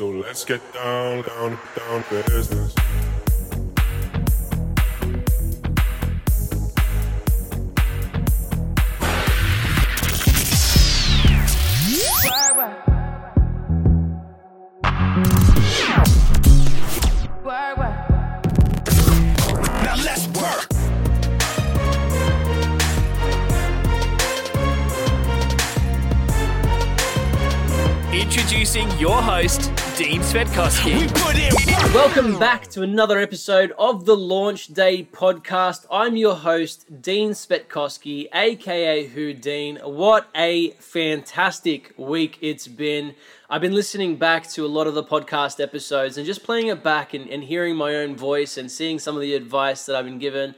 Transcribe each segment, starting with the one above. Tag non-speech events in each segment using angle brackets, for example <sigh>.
So let's get down, down, down business. Introducing your host, Dean We put in. Welcome back to another episode of the Launch Day podcast. I'm your host, Dean Svetkowski, aka Houdin. What a fantastic week it's been. I've been listening back to a lot of the podcast episodes and just playing it back and, and hearing my own voice and seeing some of the advice that I've been given.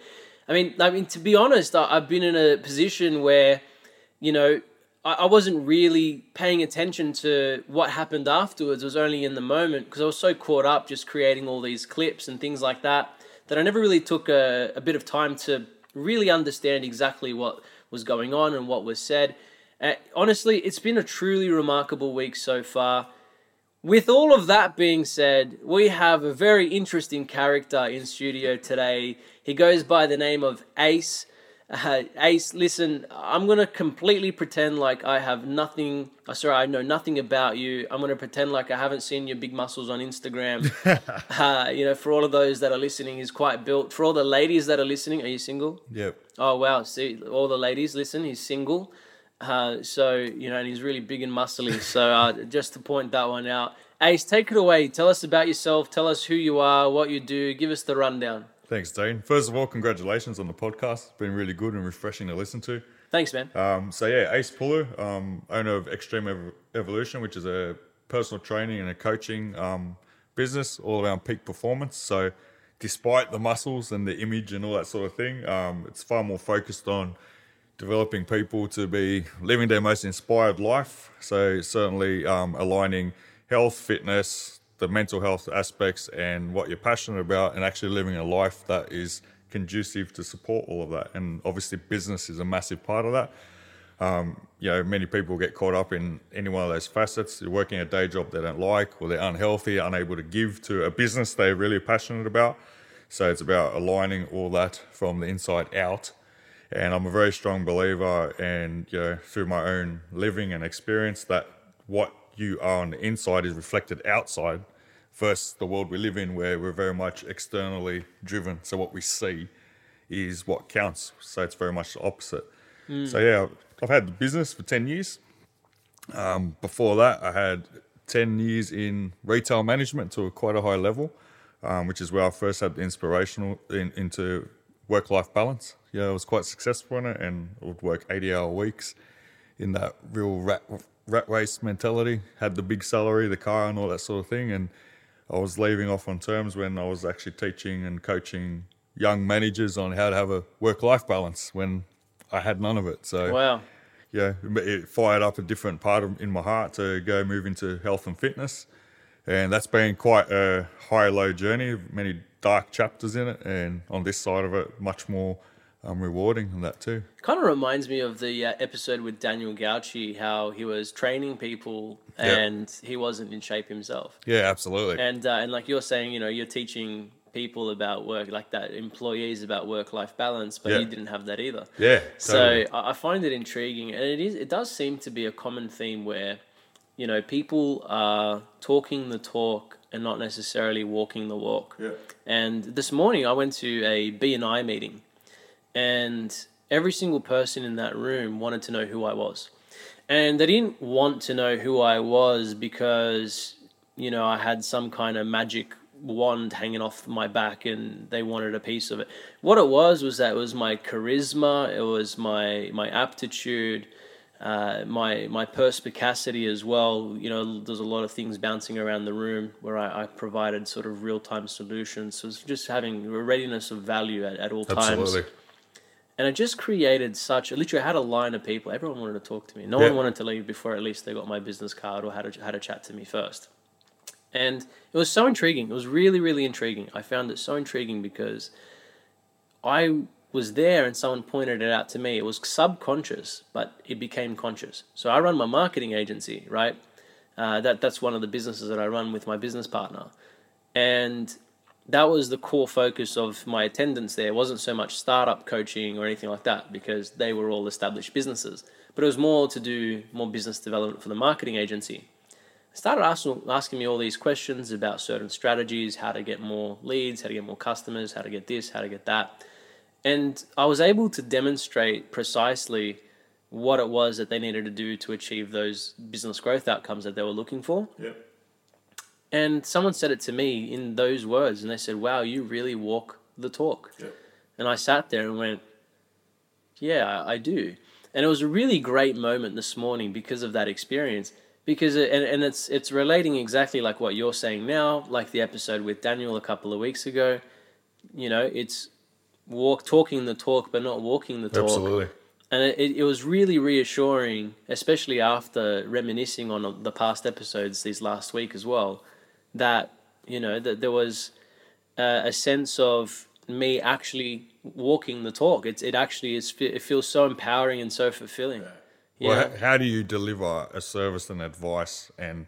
I mean, I mean, to be honest, I, I've been in a position where, you know, I, I wasn't really paying attention to what happened afterwards. It was only in the moment because I was so caught up just creating all these clips and things like that that I never really took a, a bit of time to really understand exactly what was going on and what was said. Uh, honestly, it's been a truly remarkable week so far. With all of that being said, we have a very interesting character in studio today. He goes by the name of Ace. Uh, Ace, listen, I'm gonna completely pretend like I have nothing. Uh, sorry, I know nothing about you. I'm gonna pretend like I haven't seen your big muscles on Instagram. <laughs> uh, you know, for all of those that are listening, he's quite built. For all the ladies that are listening, are you single? Yep. Oh wow! See, all the ladies, listen, he's single. Uh, so you know, and he's really big and muscly. So uh, just to point that one out, Ace, take it away. Tell us about yourself. Tell us who you are, what you do. Give us the rundown. Thanks, Dean. First of all, congratulations on the podcast. It's been really good and refreshing to listen to. Thanks, man. Um, so yeah, Ace Pooloo, um, owner of Extreme Ev- Evolution, which is a personal training and a coaching um, business all around peak performance. So despite the muscles and the image and all that sort of thing, um, it's far more focused on developing people to be living their most inspired life. So certainly um, aligning health, fitness, the mental health aspects, and what you're passionate about, and actually living a life that is conducive to support all of that. And obviously, business is a massive part of that. Um, you know, many people get caught up in any one of those facets. They're working a day job they don't like, or they're unhealthy, unable to give to a business they're really passionate about. So it's about aligning all that from the inside out. And I'm a very strong believer, and you know, through my own living and experience, that what you are on the inside is reflected outside, versus the world we live in, where we're very much externally driven. So what we see is what counts. So it's very much the opposite. So yeah, I've had the business for ten years. Um, before that, I had ten years in retail management to a quite a high level, um, which is where I first had the inspirational in, into work-life balance. Yeah, I was quite successful in it, and I would work eighty-hour weeks in that real rat rat race mentality. Had the big salary, the car, and all that sort of thing, and I was leaving off on terms when I was actually teaching and coaching young managers on how to have a work-life balance when I had none of it. So Wow. yeah, it fired up a different part of, in my heart to go move into health and fitness. And that's been quite a high low journey, many dark chapters in it. And on this side of it, much more um, rewarding than that too. Kind of reminds me of the uh, episode with Daniel Gauchi, how he was training people and he wasn't in shape himself. Yeah, absolutely. And uh, and like you're saying, you know, you're teaching people about work, like that, employees about work-life balance, but you didn't have that either. yeah, So. I I find it intriguing, and it is. It does seem to be a common theme where, you know, people are talking the talk and not necessarily walking the walk. Yeah. And this morning I went to a BNI meeting, and every single person in that room wanted to know who I was, and they didn't want to know who I was because you know I had some kind of magic wand hanging off my back and they wanted a piece of it. What it was was that it was my charisma, it was my my aptitude, uh, my my perspicacity as well. You know, there's a lot of things bouncing around the room where I, I provided sort of real time solutions. So it's just having a readiness of value at, at all times. absolutely. And it just created such. Literally, I had a line of people. Everyone wanted to talk to me. No Yeah. one wanted to leave before at least they got my business card or had a, had a chat to me first. And it was so intriguing. It was really, really intriguing. I found it so intriguing because I was there and someone pointed it out to me. It was subconscious, but it became conscious. So I run my marketing agency, right? Uh, that that's one of the businesses that I run with my business partner, and that was the core focus of my attendance there. It wasn't so much startup coaching or anything like that because they were all established businesses, but it was more to do more business development for the marketing agency. Started asking, asking me all these questions about certain strategies, how to get more leads, how to get more customers, how to get this, how to get that. And I was able to demonstrate precisely what it was that they needed to do to achieve those business growth outcomes that they were looking for. Yep. And someone said it to me in those words, and they said, Wow, you really walk the talk. Yep. And I sat there and went, Yeah, I, I do. And it was a really great moment this morning because of that experience. Because it, and, and it's it's relating exactly like what you're saying now, like the episode with Daniel a couple of weeks ago. You know, it's walk talking the talk but not walking the talk Absolutely. and it, it was really reassuring, especially after reminiscing on the past episodes these last week as well, that you know that there was uh, a sense of me actually walking the talk. It's it actually is it feels so empowering and so fulfilling. Yeah, Well, how do you deliver a service and advice and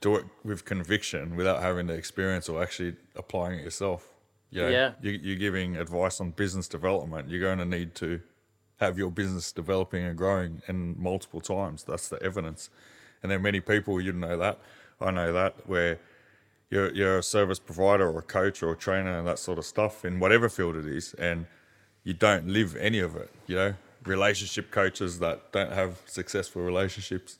do it with conviction without having the experience or actually applying it yourself? You know, Yeah. You, you're giving advice on business development. You're going to need to have your business developing and growing in multiple times. That's the evidence. And there are many people, you know that, I know that, where you're, you're a service provider or a coach or a trainer and that sort of stuff in whatever field it is, and you don't live any of it. You know, relationship coaches that don't have successful relationships,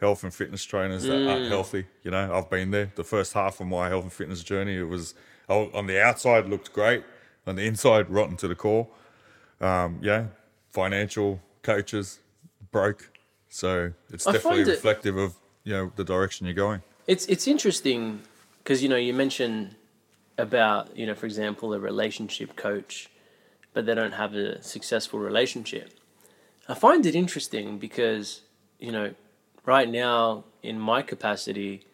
health and fitness trainers that aren't healthy. You know, I've been there. The first half of my health and fitness journey, it was on the outside looked great, on the inside rotten to the core. Um, yeah, financial coaches broke, so it's I definitely find it- reflective of you know the direction you're going. It's it's interesting because you know you mentioned about you know for example a relationship coach, but they don't have a successful relationship. I find it interesting because you know right now in my capacity,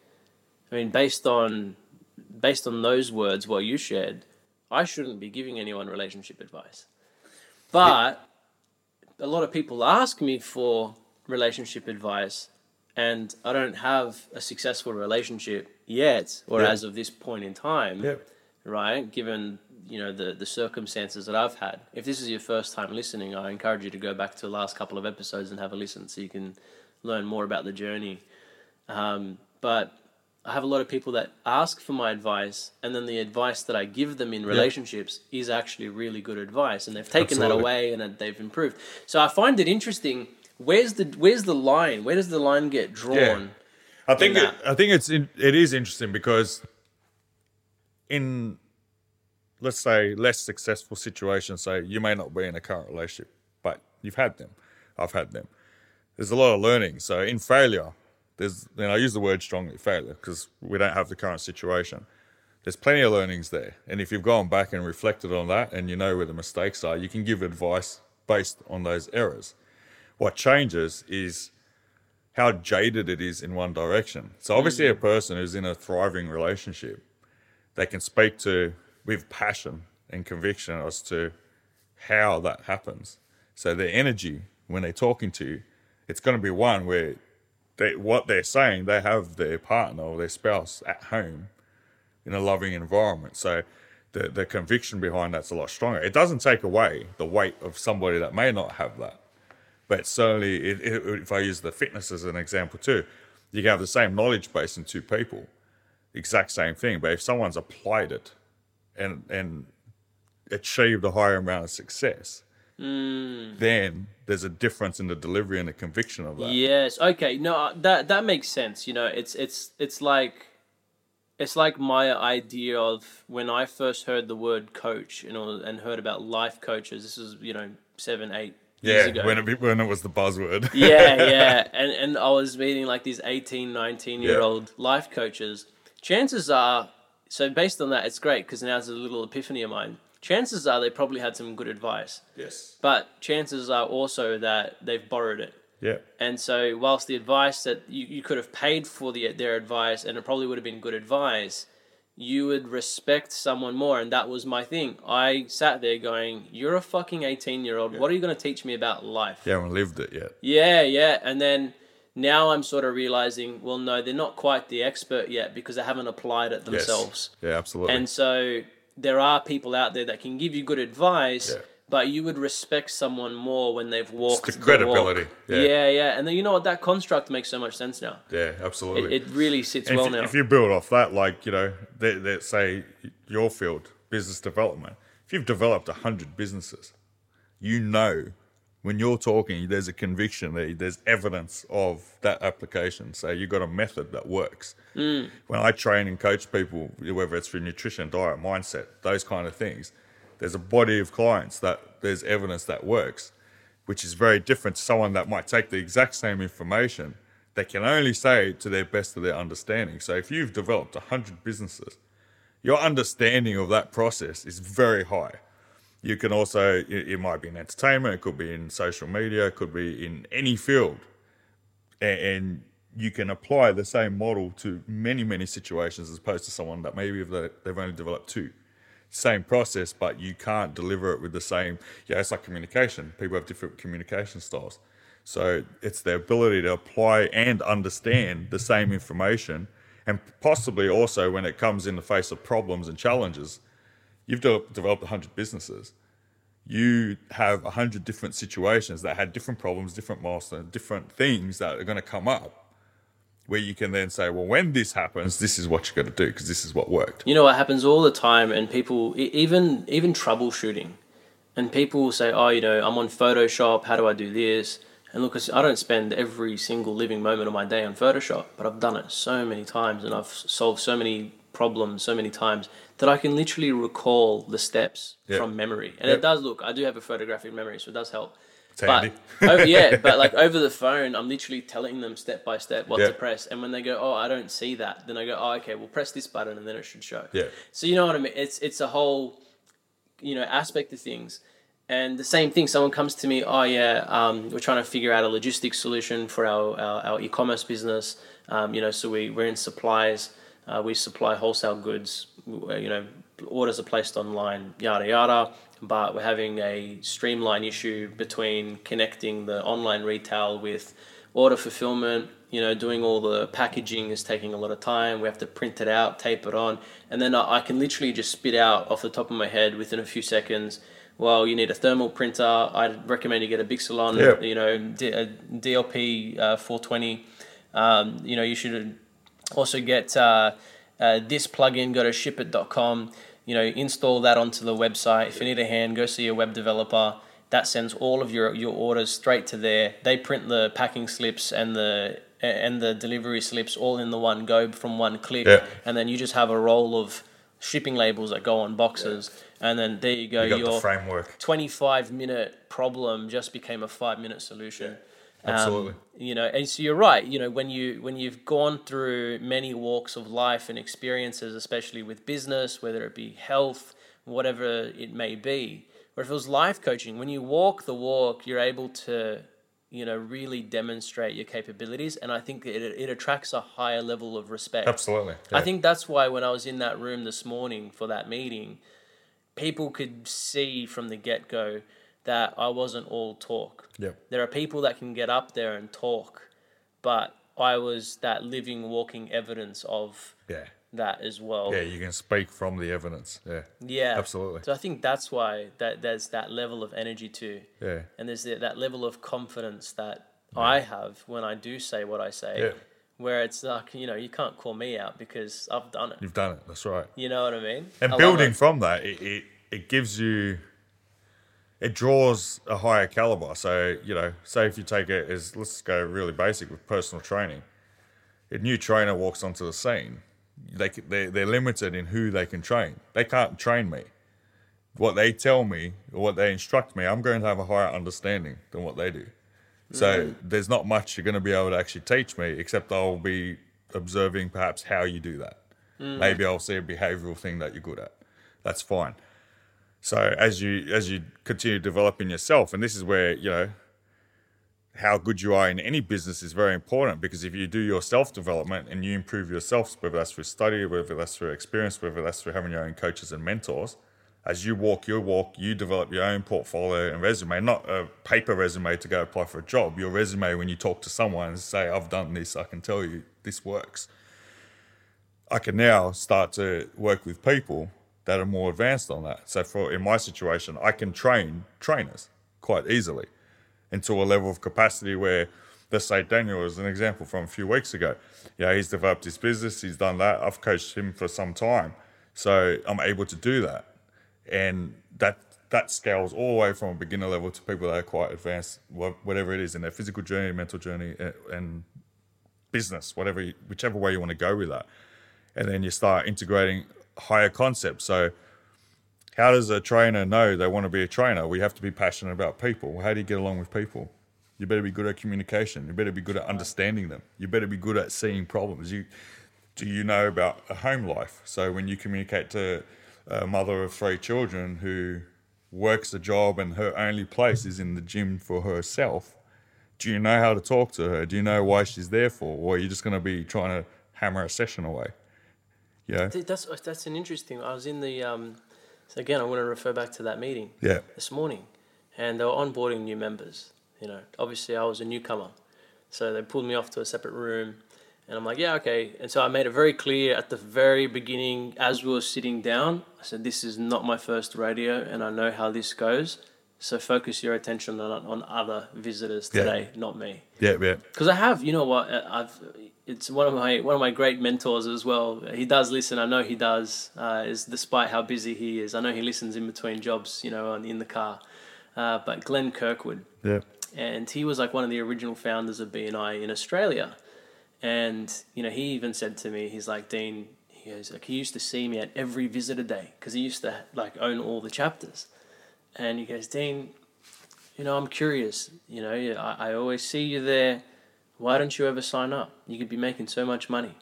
I mean based on based on those words what you shared, I shouldn't be giving anyone relationship advice, but a lot of people ask me for relationship advice and I don't have a successful relationship yet, or Yeah. as of this point in time, right? Given you know the the circumstances that I've had. If this is your first time listening, I encourage you to go back to the last couple of episodes and have a listen, so you can learn more about the journey. Um, but I have a lot of people that ask for my advice, and then the advice that I give them in relationships is actually really good advice, and they've taken that away and they've improved. So I find it interesting. Where's the where's the line? Where does the line get drawn? I think it, I think it's in, it is interesting because in let's say less successful situations, say you may not be in a current relationship, but you've had them. I've had them. There's a lot of learning. So in failure, there's and I use the word strongly failure because we don't have the current situation. There's plenty of learnings there, and if you've gone back and reflected on that, and you know where the mistakes are, you can give advice based on those errors. What changes is how jaded it is in one direction. So obviously, mm. a person who's in a thriving relationship, they can speak to with passion and conviction as to how that happens. So their energy when they're talking to you, it's going to be one where they, what they're saying, they have their partner or their spouse at home in a loving environment. So the the conviction behind that's a lot stronger. It doesn't take away the weight of somebody that may not have that but certainly it, it, if I use the fitness as an example too, you can have the same knowledge base in two people, exact same thing. But if someone's applied it and and achieved a higher amount of success, then there's a difference in the delivery and the conviction of that. Yes. Okay. No, uh, that that makes sense. You know, it's it's it's like it's like my idea of when I first heard the word coach, you know, and heard about life coaches. This is you know seven, eight Yeah, ago. when it, when it was the buzzword. <laughs> yeah, <laughs> yeah. And and I was meeting like these 18, 19 year Yeah. old life coaches. Chances are, so based on that, it's great because now it's a little epiphany of mine. Chances are they probably had some good advice, yes. but chances are also that they've borrowed it. Yeah. And so, whilst the advice that you, you could have paid for the, their advice and it probably would have been good advice, you would respect someone more. And that was my thing. I sat there going, You're a fucking 18 year old. What are you going to teach me about life? You haven't lived it yet. Yeah, yeah. And then Now I'm sort of realizing, well, no, they're not quite the expert yet because they haven't applied it Yes. themselves. Yeah, absolutely. And so there are people out there that can give you good advice, Yeah. But you would respect someone more when they've walked the walk. credibility, yeah. yeah, yeah. And then you know what? That construct makes so much sense now. yeah, absolutely. It, it really sits And well if, now. if you build off that, like you know, let, let's say your field, business development. If you've developed a hundred businesses, you know when you're talking, there's a conviction that there's evidence of that application. So you've got a method that works. Mm. When I train and coach people, whether it's for nutrition, diet, mindset, those kind of things, there's a body of clients that there's evidence that works, which is very different to someone that might take the exact same information. They can only say to their best of their understanding. So if you've developed 100 businesses, your understanding of that process is very high. You can also, it, might be in entertainment, it could be in social media, it could be in any field. And you can apply the same model to many, many situations as opposed to someone that maybe they've only developed two. Same process, but you can't deliver it with the same. Yeah, it's like communication. People have different communication styles. So it's the ability to apply and understand the same information, and possibly also when it comes in the face of problems and challenges. You've de- developed 100 businesses. You have 100 different situations that had different problems, different milestones, different things that are going to come up where you can then say, well, when this happens, this is what you're going to do because this is what worked. You know what happens all the time, and people even even troubleshooting, and people will say, "Oh, you know, I'm on Photoshop. How do I do this?" And look, I don't spend every single living moment of my day on Photoshop, but I've done it so many times, and I've solved so many problems so many times that I can literally recall the steps Yeah. from memory. And Yep. it does look. I do have a photographic memory, so it does help. But over, yeah, <laughs> but like over the phone, I'm literally telling them step by step what Yeah. to press. And when they go, "Oh, I don't see that," then I go, "Oh, okay, well, press this button, and then it should show." Yeah. So you know what I mean? It's it's a whole, you know, aspect of things. And the same thing, someone comes to me, oh yeah, um, we're trying to figure out a logistics solution for our, our, our e-commerce business. Um, you know, so we, we're in supplies, uh, we supply wholesale goods, you know, orders are placed online, yada yada. But we're having a streamline issue between connecting the online retail with order fulfillment. You know, doing all the packaging is taking a lot of time. We have to print it out, tape it on, and then I can literally just spit out off the top of my head within a few seconds. Well, you need a thermal printer. I'd recommend you get a Bixolon. Yeah. You know, a DLP uh, 420. Um, you know, you should also get uh, uh, this plugin. Go to shippit.com. You know, install that onto the website. If you need a hand, go see a web developer. That sends all of your, your orders straight to there. They print the packing slips and the and the delivery slips all in the one go from one click, Yeah. and then you just have a roll of shipping labels that go on boxes, and then there you go. You got your the framework. 25 minute problem just became a five minute solution. Um, Um, Absolutely. you know, and so you're right. You know, when you when you've gone through many walks of life and experiences, especially with business, whether it be health, whatever it may be, or if it was life coaching, when you walk the walk, you're able to, you know, really demonstrate your capabilities, and I think it it attracts a higher level of respect. Absolutely. I think that's why when I was in that room this morning for that meeting, people could see from the get go that I wasn't all talk. Yep. There are people that can get up there and talk, but I was that living, walking evidence of Yeah. that as well. Yeah, you can speak from the evidence. Yeah. Yeah, Absolutely. So I think that's why that there's that level of energy too, Yeah. and there's that level of confidence that I have when I do say what I say. Yeah. Where it's like you know you can't call me out because I've done it. You've done it. That's right. You know what I mean? And I building from that, it, it, it gives you, it draws a higher caliber. So, you know, say if you take it as, let's go really basic with personal training. A new trainer walks onto the scene, they, they're, they're limited in who they can train. They can't train me. What they tell me or what they instruct me, I'm going to have a higher understanding than what they do. So there's not much you're going to be able to actually teach me, except I'll be observing perhaps how you do that. Mm. Maybe I'll see a behavioral thing that you're good at. That's fine. So as you as you continue developing yourself, and this is where you know how good you are in any business is very important because if you do your self development and you improve yourself, whether that's through study, whether that's through experience, whether that's through having your own coaches and mentors, as you walk your walk, you develop your own portfolio and resume, not a paper resume to go apply for a job. Your resume when you talk to someone and say, I've done this, I can tell you this works. I can now start to work with people that are more advanced on that. So for in my situation, I can train trainers quite easily into a level of capacity where let's say Daniel is an example from a few weeks ago. Yeah, he's developed his business, he's done that. I've coached him for some time. So I'm able to do that. And that that scales all the way from a beginner level to people that are quite advanced, whatever it is in their physical journey, mental journey, uh, and business, whatever, whichever way you want to go with that. And then you start integrating higher concepts. So, how does a trainer know they want to be a trainer? We have to be passionate about people. How do you get along with people? You better be good at communication. You better be good at understanding them. You better be good at seeing problems. You do you know about a home life? So when you communicate to a mother of three children who works a job and her only place is in the gym for herself, do you know how to talk to her? Do you know why she's there for? Or are you just going to be trying to hammer a session away? Yeah. Th- That's that's an interesting. I was in the um, so again. I want to refer back to that meeting Yeah. this morning, and they were onboarding new members. You know, obviously I was a newcomer, so they pulled me off to a separate room, and I'm like, yeah, okay. And so I made it very clear at the very beginning, as we were sitting down, I said, this is not my first radio, and I know how this goes. So focus your attention on, on other visitors Yeah. today, not me Yeah, yeah. because I have, you know what, uh, I've it's one of my one of my great mentors as well. He does listen. I know he does. Uh, is despite how busy he is, I know he listens in between jobs. You know, on, in the car. Uh, but Glenn Kirkwood, Yeah. and he was like one of the original founders of BNI in Australia. And you know, he even said to me, he's like Dean. He goes like he used to see me at every visitor day because he used to like own all the chapters. And he goes, Dean, you know, I'm curious. You know, I, I always see you there. Why don't you ever sign up? You could be making so much money.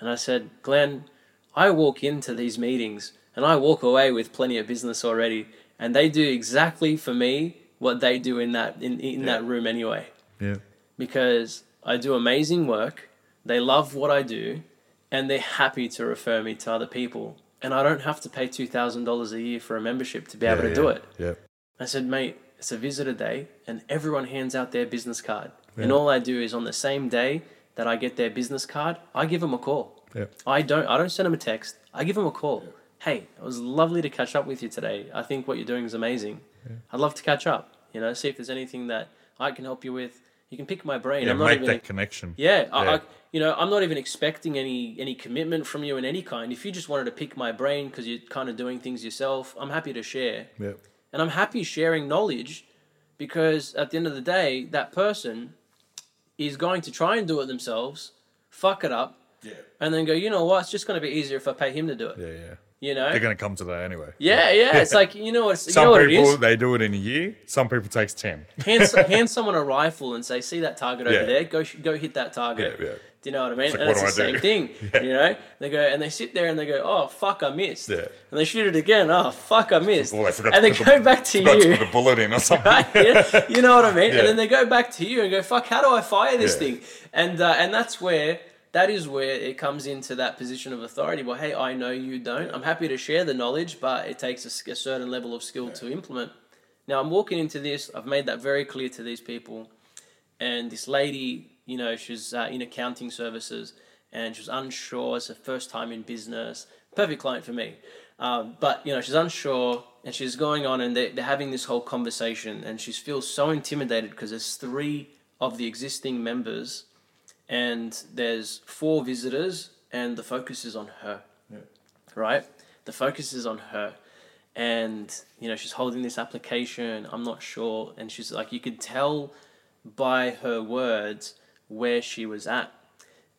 And I said, Glenn, I walk into these meetings and I walk away with plenty of business already, and they do exactly for me what they do in that in, in that room anyway. Yeah. Because I do amazing work, they love what I do, and they're happy to refer me to other people. And I don't have to pay two thousand dollars a year for a membership to be able yeah, to do it. Yeah. I said, mate, it's a visitor day, and everyone hands out their business card. And all I do is on the same day that I get their business card, I give them a call. Yeah. I don't. I don't send them a text. I give them a call. Hey, it was lovely to catch up with you today. I think what you're doing is amazing. I'd love to catch up. You know, see if there's anything that I can help you with. You can pick my brain. Yeah, I'm not make even. that connection. Yeah, I, I, you know, I'm not even expecting any any commitment from you in any kind. If you just wanted to pick my brain because you're kind of doing things yourself, I'm happy to share. Yeah. And I'm happy sharing knowledge because at the end of the day, that person is going to try and do it themselves, fuck it up, Yeah. and then go, you know what, it's just going to be easier if I pay him to do it. Yeah, yeah. You know? They're going to come to that anyway. yeah, yeah. It's <laughs> like, you know, what, you Some know what people they do it in a year. Some people takes ten. hand, <laughs> hand someone a rifle and say, "See that target over Yeah. there? Go, go hit that target." Yeah, yeah. Do you know what I mean? like, and it's the same do? thing. <laughs> Yeah. You know, they go and they sit there and they go, "Oh fuck, I missed." Yeah. And they shoot it again. Oh fuck, I missed. Well, forgot and they go the- back to Forgot to you. put a bullet in or <laughs> something. Right? Yeah, you know what I mean? Yeah. And then they go back to you and go, "Fuck, how do I fire this Yeah. thing?" And uh, and that's where that is where it comes into that position of authority. Well, hey, I know you don't. I'm happy to share the knowledge, but it takes a certain level of skill to implement. Now I'm walking into this. I've made that very clear to these people, and this lady, you know, she's uh, in accounting services, and she was unsure. It's her first time in business. Perfect client for me. Um, but you know, she's unsure, and she's going on, and they're, they're having this whole conversation, and she feels so intimidated because there's three of the existing members, and there's four visitors, and the focus is on her. Right, the focus is on her and you know she's holding this application i'm not sure and she's like you could tell by her words where she was at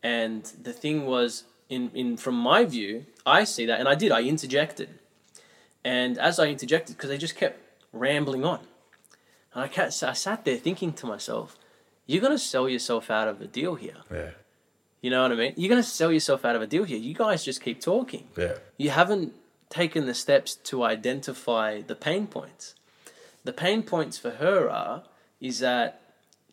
and the thing was in, in from my view i see that and i did i interjected and as i interjected because they just kept rambling on and I, kept, I sat there thinking to myself you're going to sell yourself out of a deal here Yeah. you know what i mean you're going to sell yourself out of a deal here you guys just keep talking Yeah. you haven't taken the steps to identify the pain points. The pain points for her are is that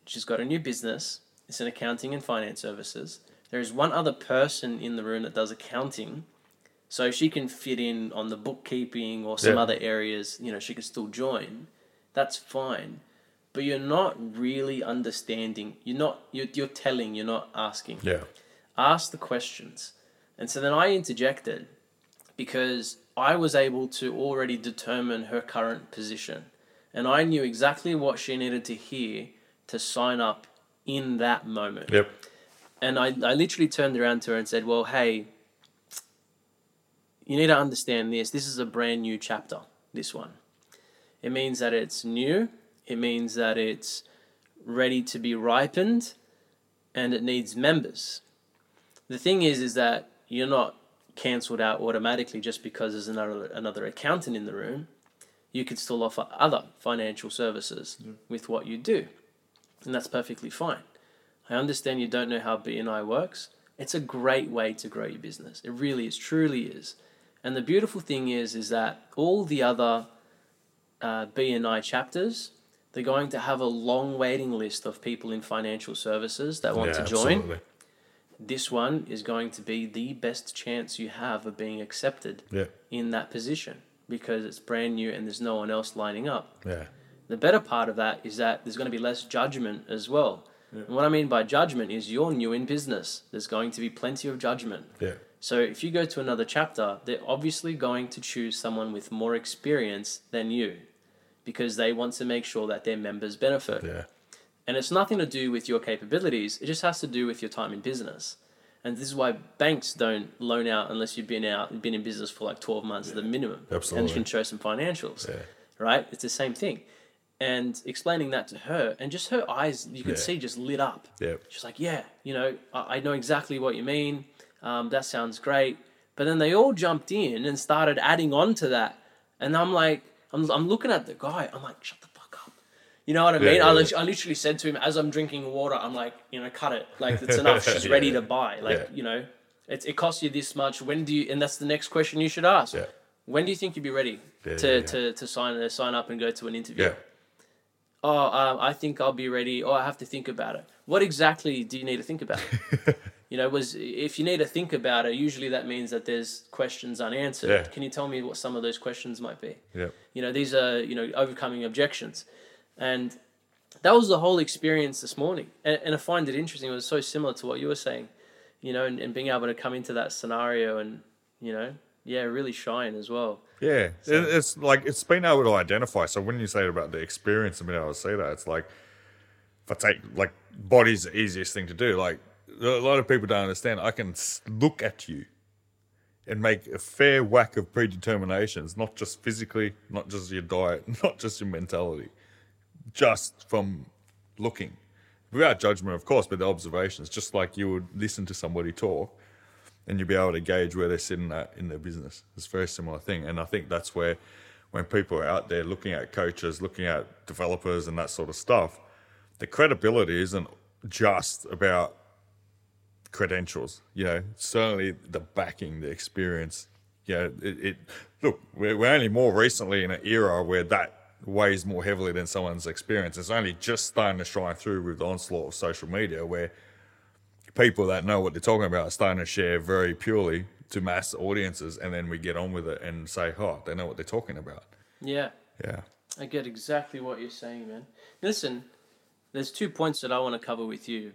she's got a new business. It's in accounting and finance services. There is one other person in the room that does accounting. So she can fit in on the bookkeeping or some Yeah. other areas, you know, she can still join. That's fine. But you're not really understanding. You're not you're, you're telling, you're not asking Yeah. ask the questions. And so then I interjected because I was able to already determine her current position. And I knew exactly what she needed to hear to sign up in that moment. Yep. And I, I literally turned around to her and said, Well, hey, you need to understand this. This is a brand new chapter, this one. It means that it's new, it means that it's ready to be ripened, and it needs members. The thing is, is that you're not cancelled out automatically just because there's another another accountant in the room. You could still offer other financial services with what you do, and that's perfectly fine. I understand you don't know how BNI works. It's a great way to grow your business. It really is, truly is. And the beautiful thing is, is that all the other uh, BNI chapters, they're going to have a long waiting list of people in financial services that want yeah, to join absolutely. this one is going to be the best chance you have of being accepted Yeah. in that position because it's brand new and there's no one else lining up. Yeah. The better part of that is that there's going to be less judgment as well. And what I mean by judgment is you're new in business. There's going to be plenty of judgment. Yeah. So if you go to another chapter, they're obviously going to choose someone with more experience than you because they want to make sure that their members benefit. Yeah. And it's nothing to do with your capabilities, it just has to do with your time in business. And this is why banks don't loan out unless you've been out, been in business for like 12 months at the minimum. Absolutely. And you can show some financials, Yeah. right? It's the same thing. And explaining that to her, and just her eyes, you could Yeah. see just lit up. Yeah. She's like, yeah, you know, I, I know exactly what you mean. Um, that sounds great. But then they all jumped in and started adding on to that. And I'm like, I'm, I'm looking at the guy. I'm like, shut the fuck up. You know what I mean? yeah, I, yeah. I literally said to him as I'm drinking water, I'm like, you know, cut it. Like, it's <laughs> enough. She's ready to buy. Like, you know, it, it costs you this much. When do you, and that's the next question you should ask. Yeah. When do you think you'd be ready to. To, to sign sign up and go to an interview? Oh, um, I think I'll be ready. Oh, I have to think about it. What exactly do you need to think about? <laughs> you know, was if you need to think about it, usually that means that there's questions unanswered. Yeah. Can you tell me what some of those questions might be? Yeah. You know, these are you know overcoming objections, and that was the whole experience this morning. And, and I find it interesting. It was so similar to what you were saying, you know, and, and being able to come into that scenario and you know, yeah, really shine as well. Yeah, it, it's like it's been able to identify. So when you say about the experience and being able to see that, it's like if I take like body's the easiest thing to do. Like a lot of people don't understand. I can look at you and make a fair whack of predeterminations, not just physically, not just your diet, <laughs> not just your mentality, just from looking, without judgment, of course, but the observations. Just like you would listen to somebody talk and you'll be able to gauge where they're sitting at in their business. It's a very similar thing. And I think that's where when people are out there looking at coaches, looking at developers and that sort of stuff, the credibility isn't just about credentials. You know, certainly the backing, the experience. You know, it, it look, we're, we're only more recently in an era where that weighs more heavily than someone's experience. It's only just starting to shine through with the onslaught of social media where people that know what they're talking about are starting to share very purely to mass audiences, and then we get on with it and say, "Oh, they know what they're talking about." Yeah. Yeah, I get exactly what you're saying, man. Listen, there's two points that I want to cover with you.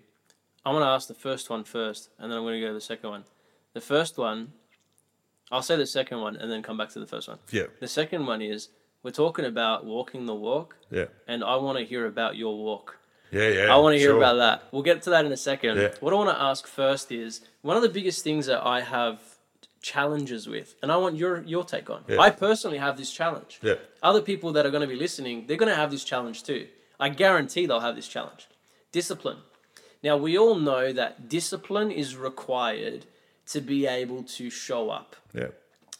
I want to ask the first one first, and then I'm going to go to the second one. The first one, I'll say the second one, and then come back to the first one. yeah, The second one is we're talking about walking the walk, yeah, and I want to hear about your walk. Yeah, yeah. I want to hear sure. about that. We'll get to that in a second. Yeah. What I want to ask first is one of the biggest things that I have challenges with, and I want your your take on. Yeah. I personally have this challenge. Yeah. Other people that are going to be listening, they're going to have this challenge too. I guarantee they'll have this challenge. Discipline. Now we all know that discipline is required to be able to show up. Yeah,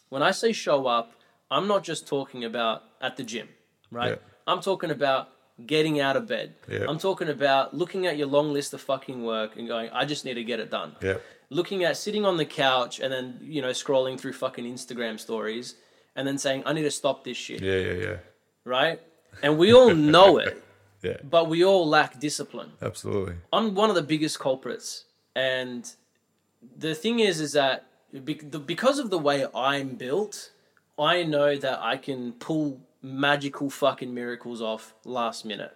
When I say show up, I'm not just talking about at the gym, right? Yeah. I'm talking about getting out of bed. Yeah. I'm talking about looking at your long list of fucking work and going, I just need to get it done. yeah, Looking at sitting on the couch and then, you know, scrolling through fucking Instagram stories and then saying, I need to stop this shit, yeah, yeah, yeah, right? And we all know it, <laughs> yeah. but we all lack discipline. Absolutely. I'm one of the biggest culprits. And the thing is, is that because of the way I'm built, I know that I can pull magical fucking miracles off last minute.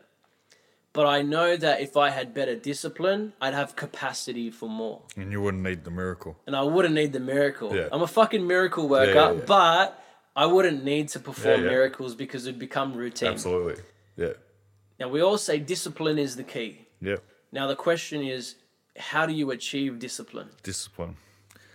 But I know that if I had better discipline, I'd have capacity for more. And you wouldn't need the miracle. And I wouldn't need the miracle. Yeah. I'm a fucking miracle worker, yeah, yeah. but I wouldn't need to perform miracles because it'd become routine. Absolutely. Yeah. Now, we all say discipline is the key. Yeah. Now, the question is, how do you achieve discipline? Discipline.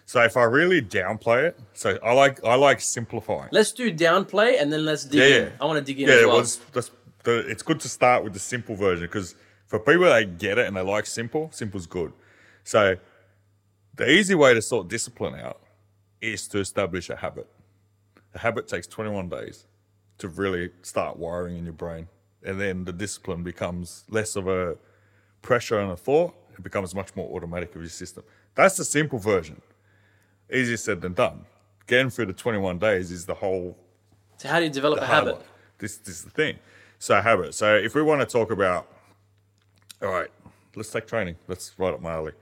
So if I really downplay it, so I like I like simplifying. Let's do downplay and then let's dig Yeah, in. yeah. I want to dig in yeah, as well, well. that's the, it's good to start with the simple version because for people that get it and they like simple, simple's good. So the easy way to sort discipline out is to establish a habit. A habit takes 21 days to really start wiring in your brain. And then the discipline becomes less of a pressure and a thought. It becomes much more automatic of your system. That's the simple version. Easier said than done. Getting through the 21 days is the whole So, how do you develop a habit? This, this is the thing. So habit. So if we want to talk about, all right, let's take training. Let's right up my alley.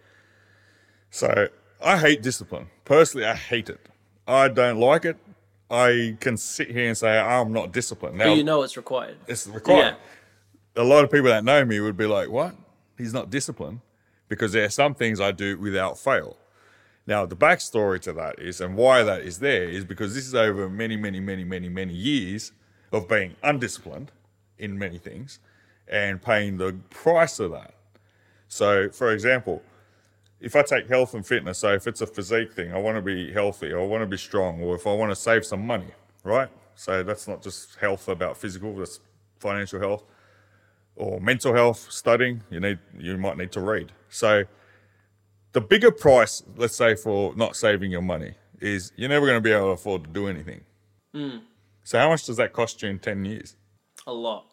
So I hate discipline. Personally, I hate it. I don't like it. I can sit here and say I'm not disciplined. Now But you know it's required. it's required. Yeah. A lot of people that know me would be like, "What? He's not disciplined," because there are some things I do without fail. Now, the backstory to that is, and why that is there, is because this is over many, many, many, many, many years of being undisciplined in many things and paying the price of that. So, for example, if I take health and fitness, so if it's a physique thing, I want to be healthy, or I want to be strong, or if I want to save some money, right? So that's not just health about physical, that's financial health or mental health, studying, you need you might need to read. So the bigger price, let's say, for not saving your money is you're never going to be able to afford to do anything. Hmm. So how much does that cost you in 10 years? A lot.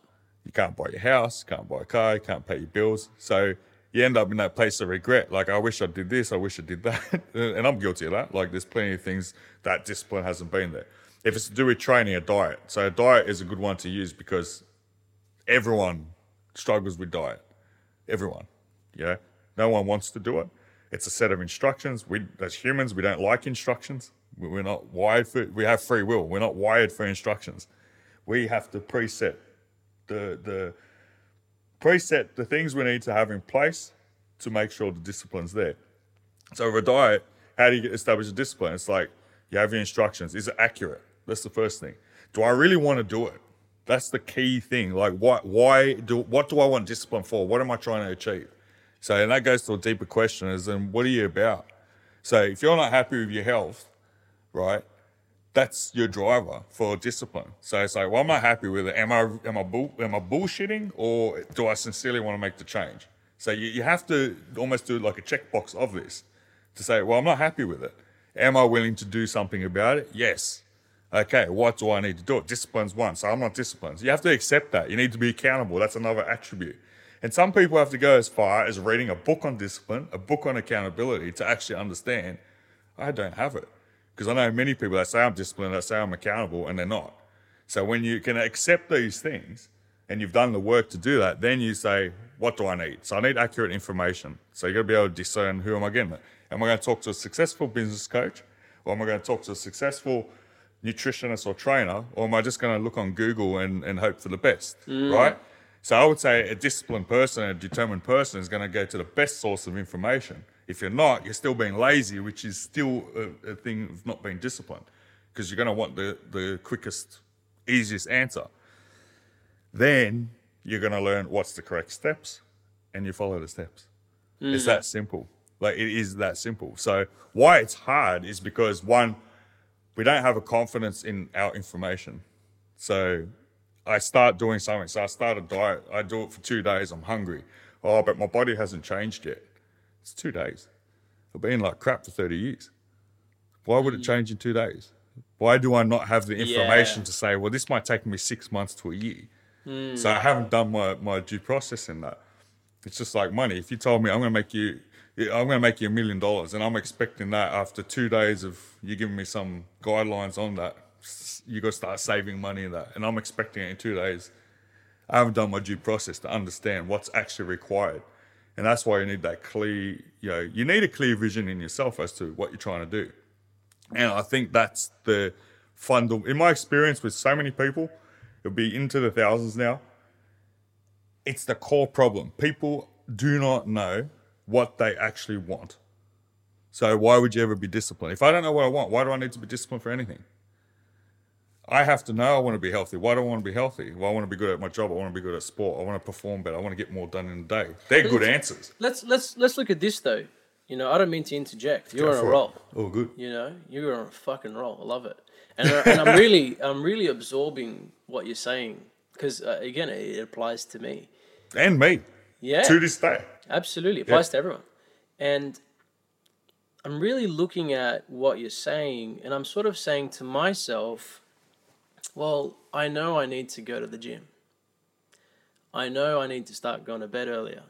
You can't buy your house, can't buy a car, you can't pay your bills. So you end up in that place of regret. Like, I wish I did this, I wish I did that. <laughs> and I'm guilty of that. Like, there's plenty of things that discipline hasn't been there. If it's to do with training, a diet. So, a diet is a good one to use because everyone struggles with diet. Everyone. You know, no one wants to do it. It's a set of instructions. We, as humans, we don't like instructions. We- We're not wired for. We have free will. We're not wired for instructions. We have to preset the the preset the things we need to have in place to make sure the discipline's there. So with a diet, how do you establish a discipline? It's like you have your instructions. Is it accurate? That's the first thing. Do I really want to do it? That's the key thing. Like why why do what do I want discipline for? What am I trying to achieve? So and that goes to a deeper question is then what are you about? So if you're not happy with your health, right? That's your driver for discipline. So it's like, well, I'm not happy with it. Am I am I bull, am I bullshitting or do I sincerely want to make the change? So you, you have to almost do like a checkbox of this to say, well, I'm not happy with it. Am I willing to do something about it? Yes. Okay, what do I need to do? Discipline's one, so I'm not disciplined. You have to accept that. You need to be accountable. That's another attribute. And some people have to go as far as reading a book on discipline, a book on accountability to actually understand I don't have it. Because I know many people that say I'm disciplined, that say I'm accountable, and they're not. So when you can accept these things and you've done the work to do that, then you say, what do I need? So I need accurate information. So you got to be able to discern who am I getting it? Am I going to talk to a successful business coach, or am I going to talk to a successful nutritionist or trainer, or am I just going to look on Google and, and hope for the best? Mm. Right? So I would say a disciplined person, a determined person is going to go to the best source of information. If you're not, you're still being lazy, which is still a, a thing of not being disciplined, because you're going to want the, the quickest, easiest answer. Then you're going to learn what's the correct steps, and you follow the steps. It's mm. that simple. Like it is that simple. So why it's hard is because one, we don't have a confidence in our information. So I start doing something. So I start a diet. I do it for two days. I'm hungry. Oh, but my body hasn't changed yet. It's two days. I've been like crap for 30 years. Why would it mm. change in two days? Why do I not have the information Yeah. to say, well, this might take me six months to a year? So I mm. haven't done my, my due process in that. It's just like money. If you told me I'm going to make you, I'm going to make you a million dollars, and I'm expecting that after two days of you giving me some guidelines on that, you got to start saving money in that, and I'm expecting it in two days. I haven't done my due process to understand what's actually required, and that's why you need that clear. You know, you need a clear vision in yourself as to what you're trying to do. And I think that's the fundamental. In my experience with so many people, it'll be into the thousands now. It's the core problem. People do not know what they actually want. So why would you ever be disciplined? If I don't know what I want, why do I need to be disciplined for anything? I have to know I want to be healthy. Why do I want to be healthy? Well, I want to be good at my job. I want to be good at sport. I want to perform better. I want to get more done in a day. They're good answers. Let's let's let's look at this though. You know, I don't mean to interject. You're Go on a for it. roll. Oh, good. You know, you're on a fucking roll. I love it, and, I- and I'm really, <laughs> I'm really absorbing what you're saying because uh, again, it, it applies to me. And me Yeah, to this day. absolutely applies to everyone, and I'm really looking at what you're saying, and I'm sort of saying to myself, well, I know I need to go to the gym. I know I need to start going to bed earlier.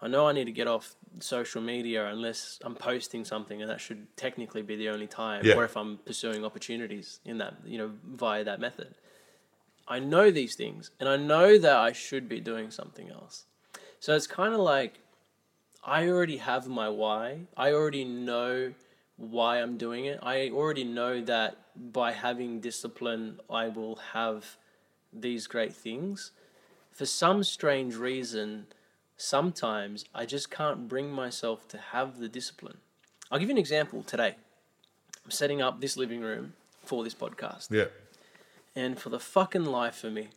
I know I need to get off social media unless I'm posting something, and that should technically be the only time, Yeah. or if I'm pursuing opportunities in that, you know, via that method. I know these things, and I know that I should be doing something else. So it's kind of like I already have my why. I already know why I'm doing it. I already know that by having discipline, I will have these great things. For some strange reason, sometimes I just can't bring myself to have the discipline. I'll give you an example today. I'm setting up this living room for this podcast. Yeah. And for the fucking life of me,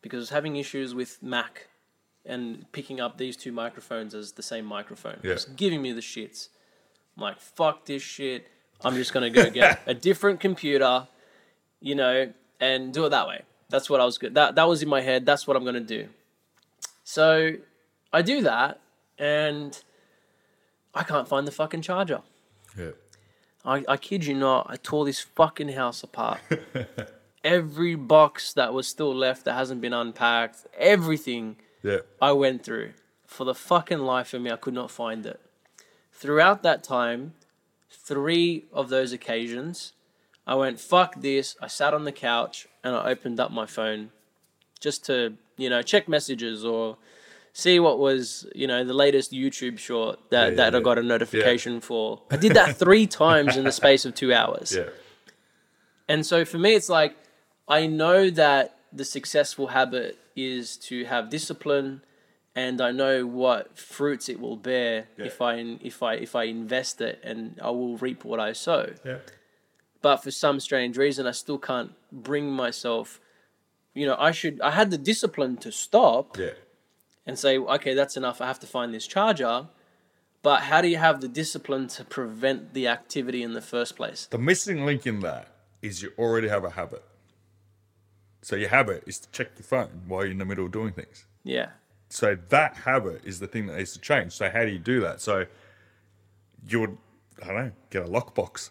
because I was having issues with Mac and picking up these two microphones as the same microphone. Yeah. It's giving me the shits. I'm like, fuck this shit. I'm just gonna go get <laughs> a different computer, you know, and do it that way. That's what I was good. That that was in my head. That's what I'm gonna do. So I do that, and I can't find the fucking charger. Yeah. I, I kid you not, I tore this fucking house apart. <laughs> Every box that was still left that hasn't been unpacked, everything Yeah. I went through. For the fucking life of me, I could not find it. Throughout that time, three of those occasions, I went, fuck this. I sat on the couch and I opened up my phone just to, you know, check messages or see what was, you know, the latest YouTube short that, Yeah, that I got a notification for. I did that <laughs> three times in the space of two hours. Yeah. And so for me, it's like I know that the successful habit is to have discipline, and I know what fruits it will bear if I if I if I invest it, and I will reap what I sow. Yeah. But for some strange reason, I still can't bring myself. You know, I should. I had the discipline to stop Yeah. and say, okay, that's enough. I have to find this charger. But how do you have the discipline to prevent the activity in the first place? The missing link in that is you already have a habit. So your habit is to check your phone while you're in the middle of doing things. Yeah. So that habit is the thing that needs to change. So how do you do that? So you would, I don't know, get a lockbox.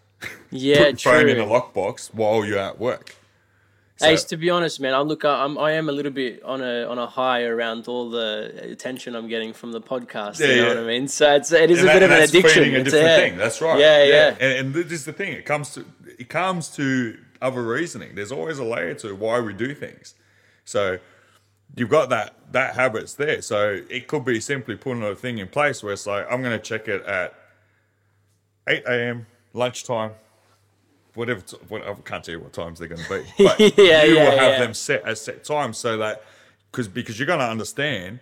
Yeah, Put your phone in a lockbox while you're at work. So- to be honest, man, I look, I'm, I am a little bit on a on a high around all the attention I'm getting from the podcast. Yeah, you know yeah. what I mean? So it's it is And a that- bit of an addiction. a It's different yeah. thing. That's right. Yeah, yeah. And, and this is the thing. It comes to it comes to other reasoning. There's always a layer to why we do things. So you've got that that habit's there. So it could be simply putting a thing in place where it's like I'm going to check it at 8 a.m. lunchtime. Whatever, t- what, I can't tell you what times they're going to be, <laughs> but Yeah, you yeah, will have yeah. them set at set times so that because because you're going to understand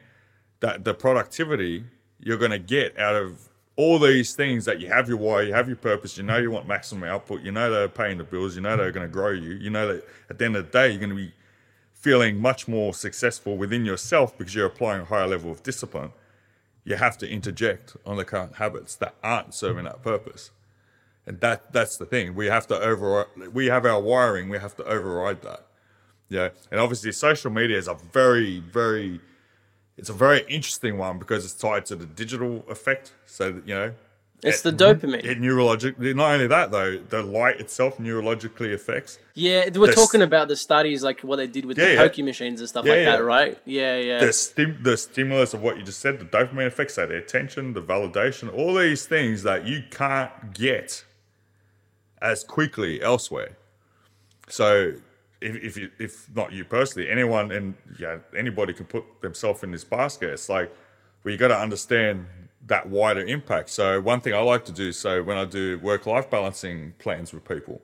that the productivity you're going to get out of all these things that you have your why, you have your purpose, you know you want maximum output, you know they're paying the bills, you know they're going to grow you, you know that at the end of the day you're going to be feeling much more successful within yourself because you're applying a higher level of discipline. You have to interject on the current habits that aren't serving that purpose. And that that's the thing. We have to over we have our wiring, we have to override that. Yeah. And obviously social media is a very, very it's a very interesting one because it's tied to the digital effect. So that, you know, It's the dopamine. It neurologically not only that though, the light itself neurologically affects. yeah, we're talking about the studies like what they did with Yeah, the yeah. machines and stuff Yeah, like yeah. that, right? Yeah, yeah. the stim- the stimulus of what you just said, the dopamine effects, so the attention, the validation, all these things that you can't get as quickly elsewhere. So if if you, if not you personally, anyone and yeah, anybody can put themselves in this basket. It's like well, you got to understand that wider impact. So one thing I like to do, so when I do work-life balancing plans with people,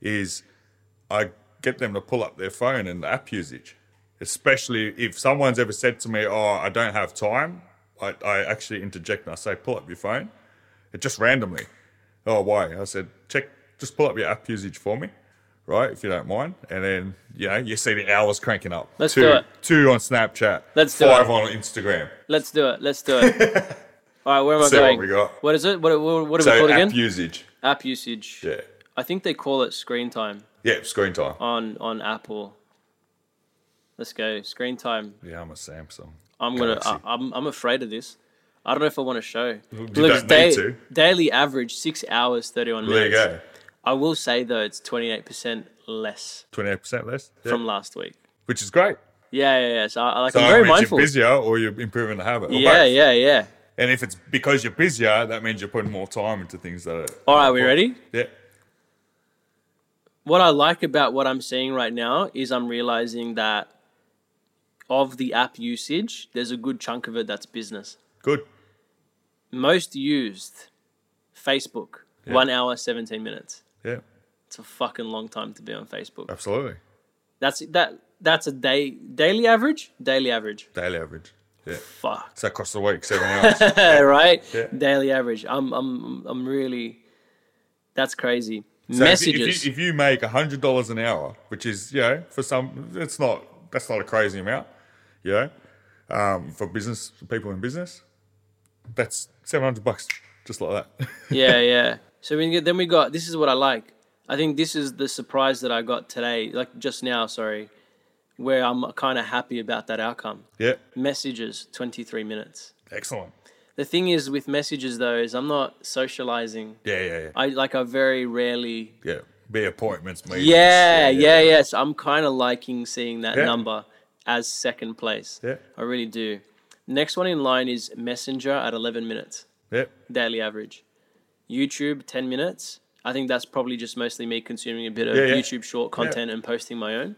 is I get them to pull up their phone and the app usage. Especially if someone's ever said to me, "Oh, I don't have time," I, I actually interject and I say, "Pull up your phone." It just randomly. Oh, why? I said, check, just pull up your app usage for me, right? If you don't mind. And then, you know, you see the hours cranking up. Let's two, do it. Two on Snapchat. Let's do five it. on Instagram. Let's do it. Let's do it. <laughs> All right, where am I See what going? we got. What is it? What, what, what are So we called again? app again? usage. app usage. Yeah. I think they call it screen time Yeah, screen time. on on Apple. Let's go screen time. Yeah, I'm a Samsung. I'm gonna. Galaxy. I, I'm I'm afraid of this. I don't know if I want to show. Don't it's need to. Daily average six hours thirty one minutes. There you minutes. go. I will say though, it's twenty eight percent less 28% less. Yeah. from last week. Which is great. Yeah, yeah, yeah. So I, I like. So I'm very mindful. you're busier or you're improving the habit. or Yeah, both. yeah, yeah. And if it's because you're busier, that means you're putting more time into things that are. All right, we ready? Yeah. what I like about what I'm seeing right now is I'm realizing that of the app usage, there's a good chunk of it that's business. Good. Most used, Facebook, Yeah. one hour, 17 minutes. Yeah. It's a fucking long time to be on Facebook. Absolutely. That's that. That's a day daily average. Daily average. Daily average. Yeah. Fuck. So across the week, seven hours. <laughs> right. Yeah. Daily average. I'm. I'm. I'm really. That's crazy. So if you- Messages. If you, if you make hundred dollars an hour, which is you know for some, it's not that's not a crazy amount, you know, um, for business for people in business, that's seven hundred bucks just like that. <laughs> yeah, yeah. So we then we got this is what I like. I think this is the surprise that I got today, like just now. Sorry, where I'm kind of happy about that outcome. yeah. Messages, 23 minutes. Excellent. The thing is with messages though is I'm not socializing. Yeah, yeah, yeah. I like I very rarely. yeah. Be appointments, meetings. Yeah, yeah, yeah. So I'm kind of liking seeing that Yeah. number as second place. Yeah. I really do. Next one in line is Messenger at 11 minutes. Yeah. daily average. YouTube, 10 minutes. I think that's probably just mostly me consuming a bit of Yeah, yeah. YouTube short content and posting my own.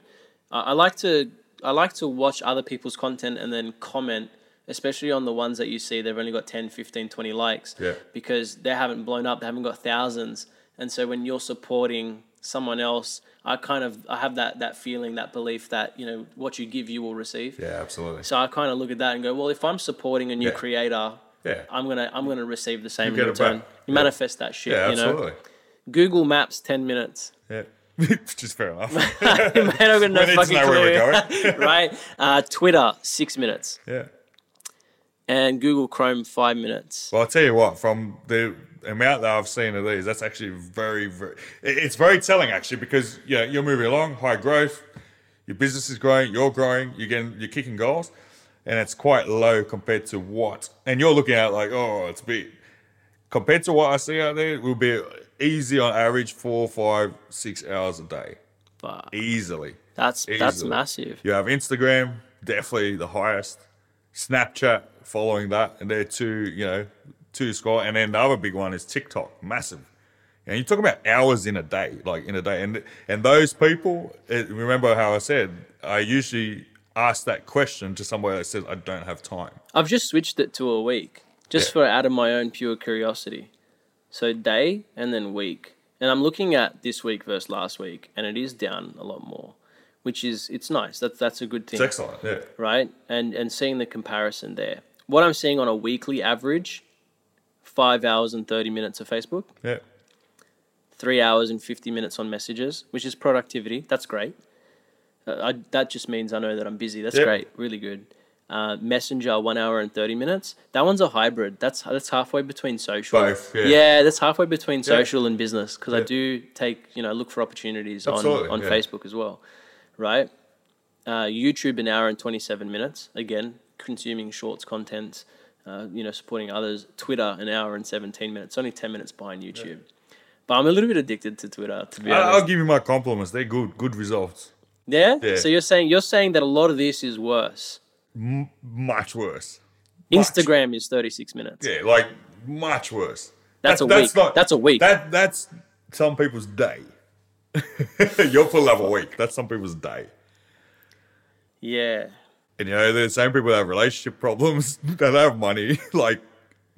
Uh, I like to I like to watch other people's content and then comment, especially on the ones that you see they've only got 10, 15, 20 likes Yeah. because they haven't blown up, they haven't got thousands. And so when you're supporting someone else, I kind of I have that that feeling, that belief that, you know, what you give you will receive. Yeah, absolutely. So I kind of look at that and go, well, if I'm supporting a new Yeah. creator, Yeah. I'm gonna I'm gonna receive the same in return. You Yeah. manifest that shit, Yeah, you know. absolutely. Google Maps ten minutes. Yeah. <laughs> Which is fair enough. <laughs> Man, I've got no We fucking know clue. <laughs> right? Uh, Twitter six minutes yeah. and Google Chrome five minutes. Well, I'll tell you what, from the amount that I've seen of these, that's actually very, very, it's very telling actually because yeah, you're moving along, high growth, your business is growing, you're growing, you're getting, you're kicking goals, and it's quite low compared to what, and you're looking at like, oh, it's big. Compared to what I see out there, it will be easy on average four, five, six hours a day, But easily. that's that's massive. You have Instagram, definitely the highest. Snapchat following that, and they're two, you know, two score. And then the other big one is TikTok, massive. And you talk about hours in a day, like in a day, and and those people. Eh, remember how I said I usually ask that question to somebody that says I don't have time. I've just switched it to a week, just Yeah. for out of my own pure curiosity. So day and then week, and I'm looking at this week versus last week, and it is down a lot more, which is it's nice. That's that's a good thing. It's excellent. Yeah, right? And and seeing the comparison there. What I'm seeing on a weekly average, five hours and thirty minutes of Facebook, yeah, three hours and fifty minutes on messages, which is productivity. That's great. Uh, I, that just means I know that I'm busy. That's Yep. great. Really good. Uh, Messenger, one hour and thirty minutes. That one's a hybrid. That's that's halfway between social. Both, yeah. yeah that's halfway between social and business because I do take you know look for opportunities on Absolutely, on yeah. Facebook as well, right? Uh, YouTube an hour and twenty seven minutes. Again, consuming shorts content. Uh, you know, supporting others. Twitter an hour and seventeen minutes. Only ten minutes behind YouTube. But I'm a little bit addicted to Twitter, to be I, honest. I'll give you my compliments. They're good, good results. yeah? Yeah. So you're saying you're saying that a lot of this is worse. Much worse. Much. Instagram is 36 minutes. Yeah, like much worse. That's a week. That's a week. That that's some people's day. <laughs> You're full of a week. That's some people's day. Yeah. And you know, the same people that have relationship problems <laughs> that have money. <laughs> Like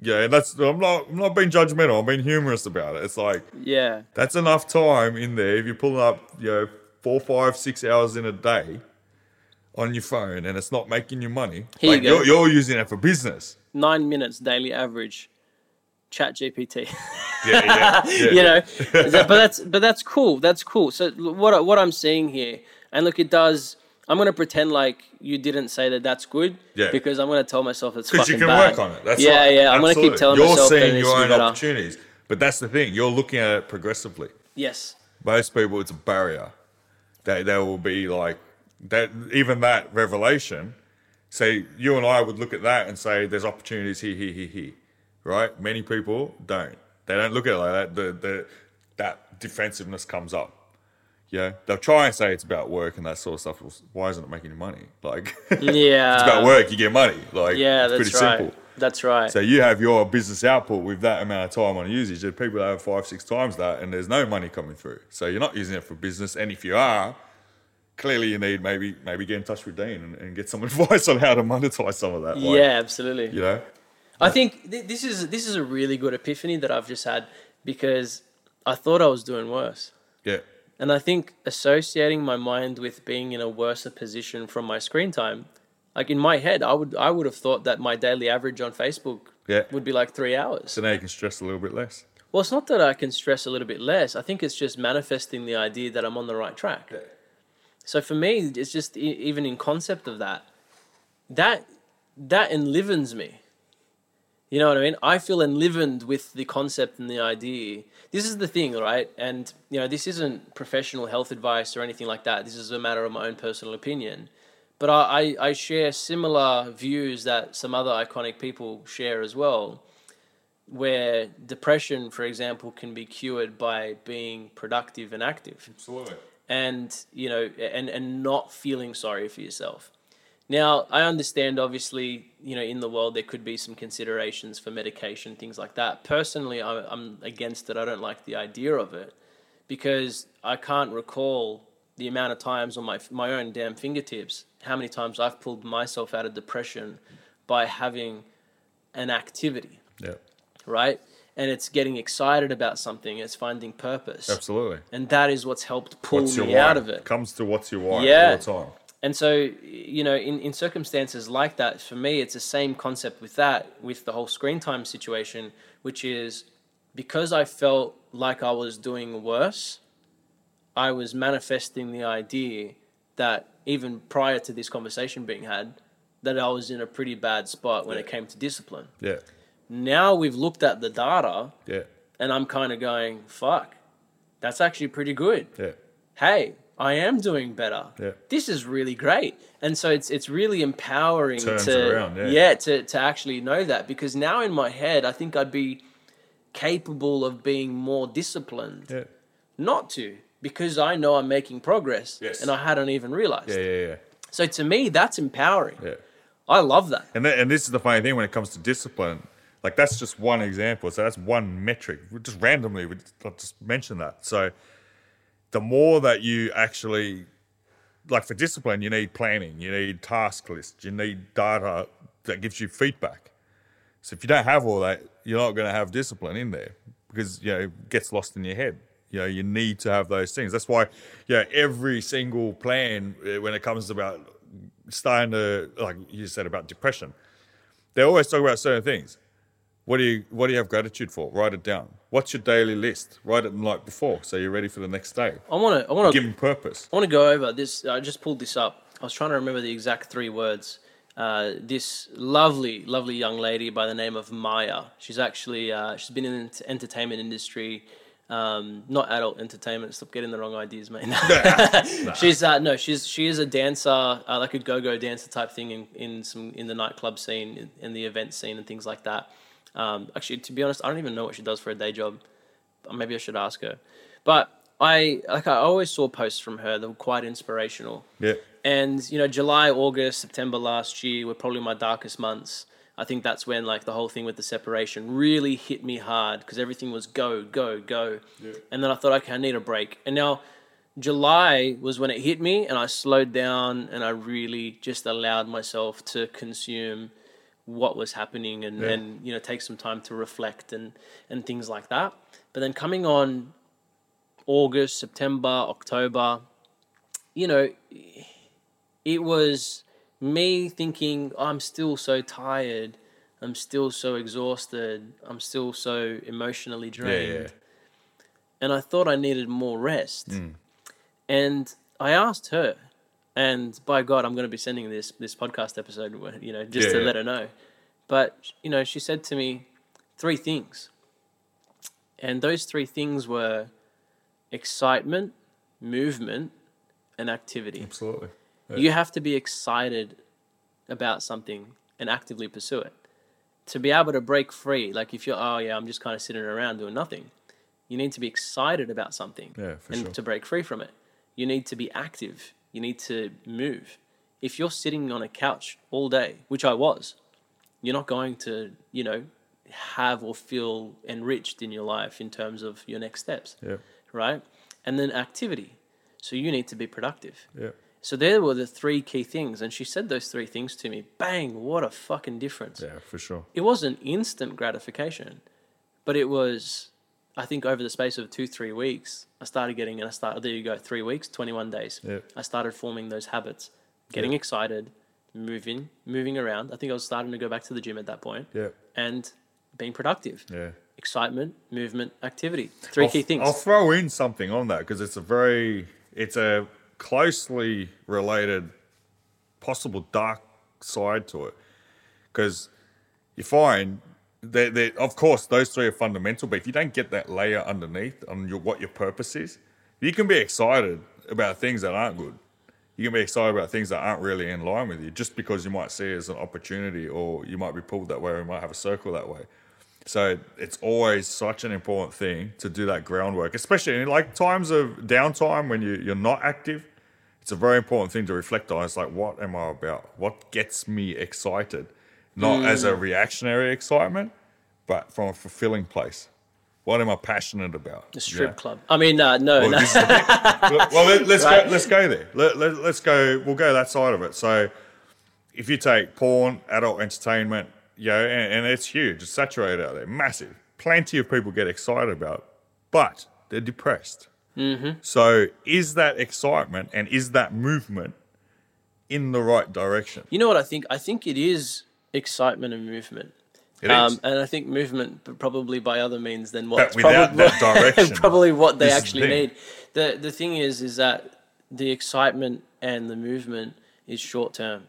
yeah, and that's I'm not I'm not being judgmental. I'm being humorous about it. It's like Yeah. that's enough time in there if you're pulling up, you know, four, five, six hours in a day on your phone, and it's not making you money. Here you go. You're, you're using it for business. Nine minutes daily average. Chat GPT. <laughs> Yeah, yeah, yeah, <laughs> you know, That- but that's but that's cool. That's cool. So what what I'm seeing here, and look, it does. I'm gonna pretend like you didn't say that that's good, Yeah. because I'm gonna tell myself it's Because fucking you can bad. work on it. That's yeah, right. yeah. I'm gonna keep telling You're myself that seeing needs your own better. opportunities, but that's the thing. You're looking at it progressively. Yes. Most people, it's a barrier. They they will be like that. Even that revelation. Say you and I would look at that and say, "There's opportunities here, here, here, here." Right? Many people don't. They don't look at it like that. The the that defensiveness comes up. Yeah, they'll try and say it's about work and that sort of stuff. Well, Why isn't it making you money? <laughs> Like, Yeah. it's about work, you get money. Like, Yeah, it's that's pretty right. simple. That's right. So you have your business output with that amount of time on usage. There's people that have five, six times that, and there's no money coming through. So you're not using it for business. And if you are, clearly you need maybe maybe get in touch with Dean and, and get some <laughs> advice on how to monetize some of that. Like, yeah, absolutely. you know, I think th- this is this is a really good epiphany that I've just had because I thought I was doing worse. yeah, And I think associating my mind with being in a worse position from my screen time, like in my head, I would I would have thought that my daily average on Facebook Yeah. would be like three hours. so now you can stress a little bit less. Well, it's not that I can stress a little bit less. I think it's just manifesting the idea that I'm on the right track. So for me, it's just even in concept of that, that that enlivens me. You know what I mean? I feel enlivened with the concept and the idea. This is the thing, right? And you know, this isn't professional health advice or anything like that. This is a matter of my own personal opinion. But I, I, I share similar views that some other iconic people share as well where depression, for example, can be cured by being productive and active, Absolutely. And you know, and and not feeling sorry for yourself. Now, I understand, obviously, you know, in the world there could be some considerations for medication, things like that. Personally, I'm against it. I don't like the idea of it because I can't recall the amount of times on my my own damn fingertips how many times I've pulled myself out of depression by having an activity Yeah, right? And it's getting excited about something, it's finding purpose. absolutely. And that is what's helped pull What's me out of it. Comes to what's your why Yeah. all the time. And so, you know, in, in circumstances like that, for me, it's the same concept with that, with the whole screen time situation, which is because I felt like I was doing worse, I was manifesting the idea that even prior to this conversation being had, that I was in a pretty bad spot when it came to discipline. Yeah, Now we've looked at the data, yeah, and I'm kind of going, fuck, that's actually pretty good. yeah, Hey, I am doing better. Yeah. This is really great. And so it's it's really empowering Turns to around, yeah. to, to actually know that because now in my head I think I'd be capable of being more disciplined yeah, not to because I know I'm making progress Yes. and I hadn't even realized. yeah, yeah, yeah. So to me that's empowering. yeah. I love that. And th- and this is the funny thing when it comes to discipline. Like that's just one example. So that's one metric. Just randomly, we just, mention that. So the more that you actually, like for discipline, you need planning, you need task lists, you need data that gives you feedback. So if you don't have all that, you're not going to have discipline in there because you know it gets lost in your head. You know, you need to have those things. That's why, yeah, every single plan uh, when it comes about starting to, like you said about depression, they always talk about certain things. What do you What do you have gratitude for? Write it down. What's your daily list? Write it the night before so you're ready for the next day. I want to I want Give to them purpose. I want to go over this. I just pulled this up. I was trying to remember the exact three words. Uh, this lovely, lovely young lady by the name of Maya. She's actually uh, she's been in the entertainment industry, um, not adult entertainment. Stop getting the wrong ideas, mate. <laughs> <laughs> she's uh, no, she's she is a dancer, uh, like a go-go dancer type thing in, in some in the nightclub scene, in, in the event scene, and things like that. Um, actually, to be honest, I don't even know what she does for a day job. Maybe I should ask her. But I like I always saw posts from her that were quite inspirational. Yeah. And you know, July, August, September last year were probably my darkest months. I think that's when like the whole thing with the separation really hit me hard because everything was go, go, go. Yeah. And then I thought, okay, I need a break. And now July was when it hit me, and I slowed down and I really just allowed myself to consume what was happening and, Yeah. and you know take some time to reflect and and things like that. But then coming on August, September, October, you know, it was me thinking I'm still so tired, I'm still so exhausted, I'm still so emotionally Yeah, drained yeah. and I thought I needed more rest. Mm. And I asked her, and by God, I'm going to be sending this this podcast episode, you know, just Yeah, to yeah. let her know. But you know, she said to me three things, and those three things were excitement, movement, and activity. Absolutely. You have to be excited about something and actively pursue it. To be able to break free, like if you're, oh yeah, I'm just kind of sitting around doing nothing, you need to be excited about something Yeah, and sure. to break free from it. You need to be active. You need to move. If you're sitting on a couch all day, which I was, you're not going to, you know, have or feel enriched in your life in terms of your next steps, Yeah. right? And then activity. So you need to be productive. Yeah. So there were the three key things, and she said those three things to me. Bang! What a fucking difference. Yeah, for sure. It wasn't instant gratification, but it was. I think over the space of two three weeks, I started getting, and I started. There you go, three weeks, twenty one days. Yeah. I started forming those habits, getting excited, moving, moving around. I think I was starting to go back to the gym at that point, Yeah. and being productive. Yeah. Excitement, movement, activity. 3 I'll, key things. I'll throw in something on that because it's a very, it's a closely related, possible dark side to it. Because you find that, that, of course, those three are fundamental, but if you don't get that layer underneath on your, what your purpose is, you can be excited about things that aren't good. You can be excited about things that aren't really in line with you just because you might see it as an opportunity or you might be pulled that way or you might have a circle that way. So it's always such an important thing to do that groundwork, especially in like times of downtime when you, you're not active. It's a very important thing to reflect on. It's like, what am I about? What gets me excited? Not as a reactionary excitement, but from a fulfilling place. What am I passionate about? the strip Yeah. club. I mean, uh, no, Well, no. this is the <laughs> thing. well let, us Right. go. Let's go there. Let, let, let's go. We'll go that side of it. So, if you take porn, adult entertainment, you know, and, and it's huge. It's saturated out there, massive. Plenty of people get excited about, it, but they're depressed. Mm-hmm. So, is that excitement and is that movement in the right direction? You know what I think? I think it is excitement and movement. Um, and I think movement, but probably by other means than what But without that <laughs> direction, probably what they is the actually need. The the thing is, is that the excitement and the movement is short term.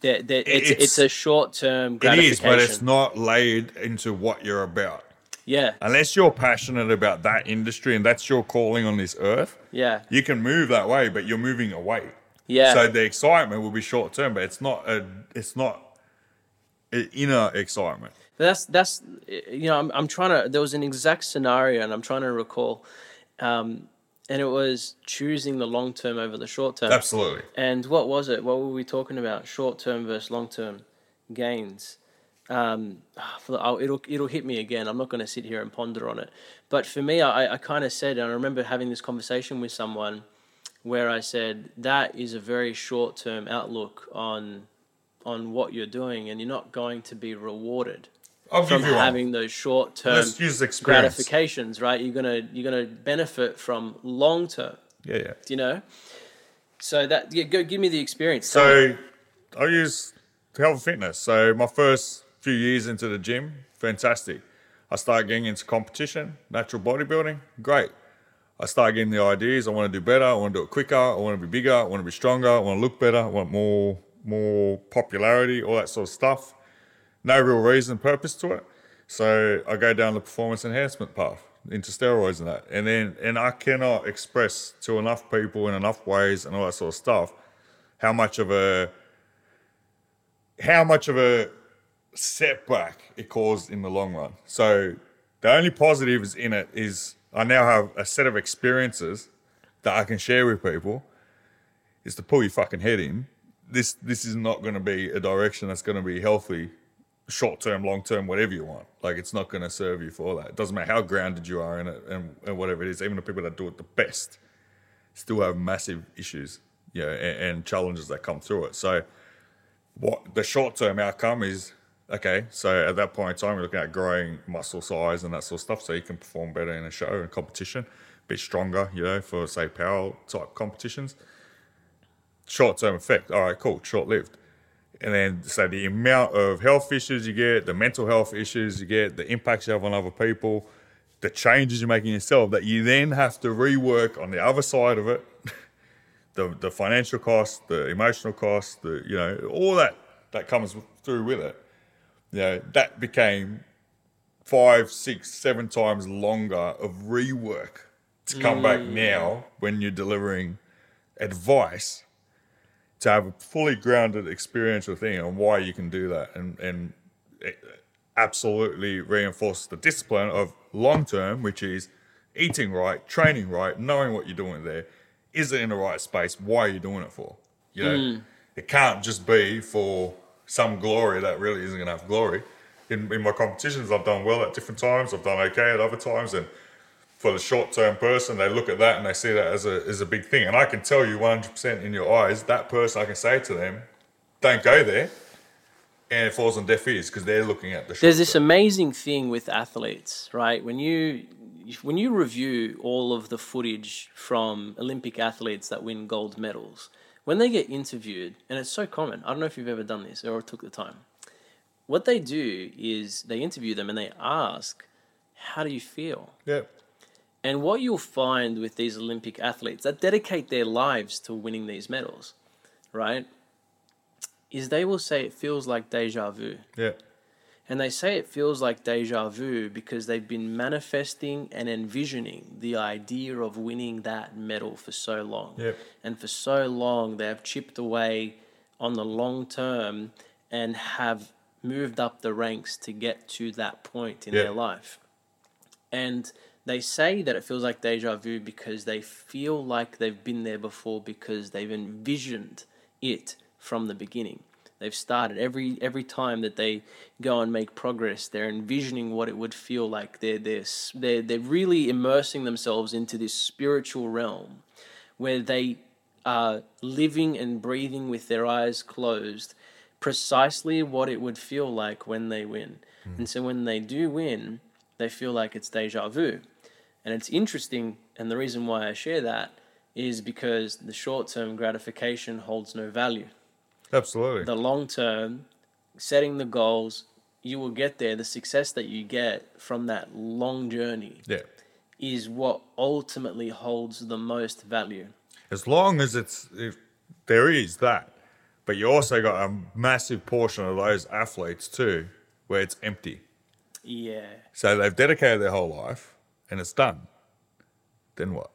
They're, they're, it's, it's It's- a short term It is, but it's not laid into what you're about. Yeah, Unless you're passionate about that industry and that's your calling on this earth, yeah, you can move that way, but you're moving away. yeah. So the excitement will be short term, but it's not a it's not inner excitement. That's that's you know I'm I'm trying to. There was an exact scenario, and I'm trying to recall, um, and it was choosing the long term over the short term. Absolutely. And what was it? What were we talking about? Short term versus long term gains. Um, for the, oh, it'll it'll hit me again. I'm not going to sit here and ponder on it. But for me, I, I kind of said, and I remember having this conversation with someone where I said that is a very short term outlook on on what you're doing, and you're not going to be rewarded I'll from you one. having those short term Let's use experience. gratifications. Right? You're gonna you're gonna benefit from long term. Yeah, yeah. You know. So that yeah, go give me the experience. Me. So I use health and fitness. So my first few years into the gym, fantastic. I started getting into competition, natural bodybuilding, great. I started getting the ideas. I want to do better. I want to do it quicker. I want to be bigger. I want to be stronger. I want to look better. I want more more popularity, all that sort of stuff. No real reason, purpose to it. So I go down the performance enhancement path into steroids and that. And then and I cannot express to enough people in enough ways and all that sort of stuff how much of a how much of a setback it caused in the long run. So the only positives in it is I now have a set of experiences that I can share with people is to pull your fucking head in. This this is not going to be a direction that's going to be healthy, short term, long term, whatever you want. Like it's not going to serve you for that. It doesn't matter how grounded you are in it and, and whatever it is. Even the people that do it the best still have massive issues, you know, and, and challenges that come through it. So what the short term outcome is okay, so at that point in time, we're looking at growing muscle size and that sort of stuff so you can perform better in a show and competition, a bit stronger, you know, for say power type competitions. Short term effect, all right, cool, short lived. And then, so the amount of health issues you get, the mental health issues you get, the impacts you have on other people, the changes you make in yourself that you then have to rework on the other side of it <laughs> the the financial cost, the emotional cost, the you know all that that comes through with it. You know that became five, six, seven times longer of rework to come back mm. now when you're delivering advice to have a fully grounded experiential thing on why you can do that and and it absolutely reinforce the discipline of long term, which is eating right, training right, knowing what you're doing there. Is it in the right space? Why are you doing it for? You know, mm. it can't just be for some glory that really isn't going to have glory. In, in my competitions, I've done well at different times. I've done okay at other times, and for the short term person, they look at that and they see that as a as a big thing. And I can tell you 100% in your eyes, that person, I can say to them, don't go there. And it falls on deaf ears because they're looking at the There's this term. amazing thing with athletes, right? When you when you review all of the footage from Olympic athletes that win gold medals, when they get interviewed, and it's so common. I don't know if you've ever done this or took the time. What they do is they interview them and they ask, "How do you feel?" Yeah. And what you'll find with these Olympic athletes that dedicate their lives to winning these medals, right? Is they will say it feels like deja vu. Yeah. And they say it feels like deja vu because they've been manifesting and envisioning the idea of winning that medal for so long. Yep. And for so long, they have chipped away on the long term and have moved up the ranks to get to that point in Yeah. their life. And they say that it feels like deja vu because they feel like they've been there before because they've envisioned it from the beginning. They've started every every time that they go and make progress. They're envisioning what it would feel like. They're they're they're, they're really immersing themselves into this spiritual realm where they are living and breathing with their eyes closed, precisely what it would feel like when they win. Hmm. And so when they do win, they feel like it's deja vu. And it's interesting, and the reason why I share that is because the short term gratification holds no value. Absolutely. The long term, setting the goals, you will get there. The success that you get from that long journey yeah. is what ultimately holds the most value. As long as it's if there is that, but you also got a massive portion of those athletes too, where it's empty. Yeah. So they've dedicated their whole life, and it's done. Then what?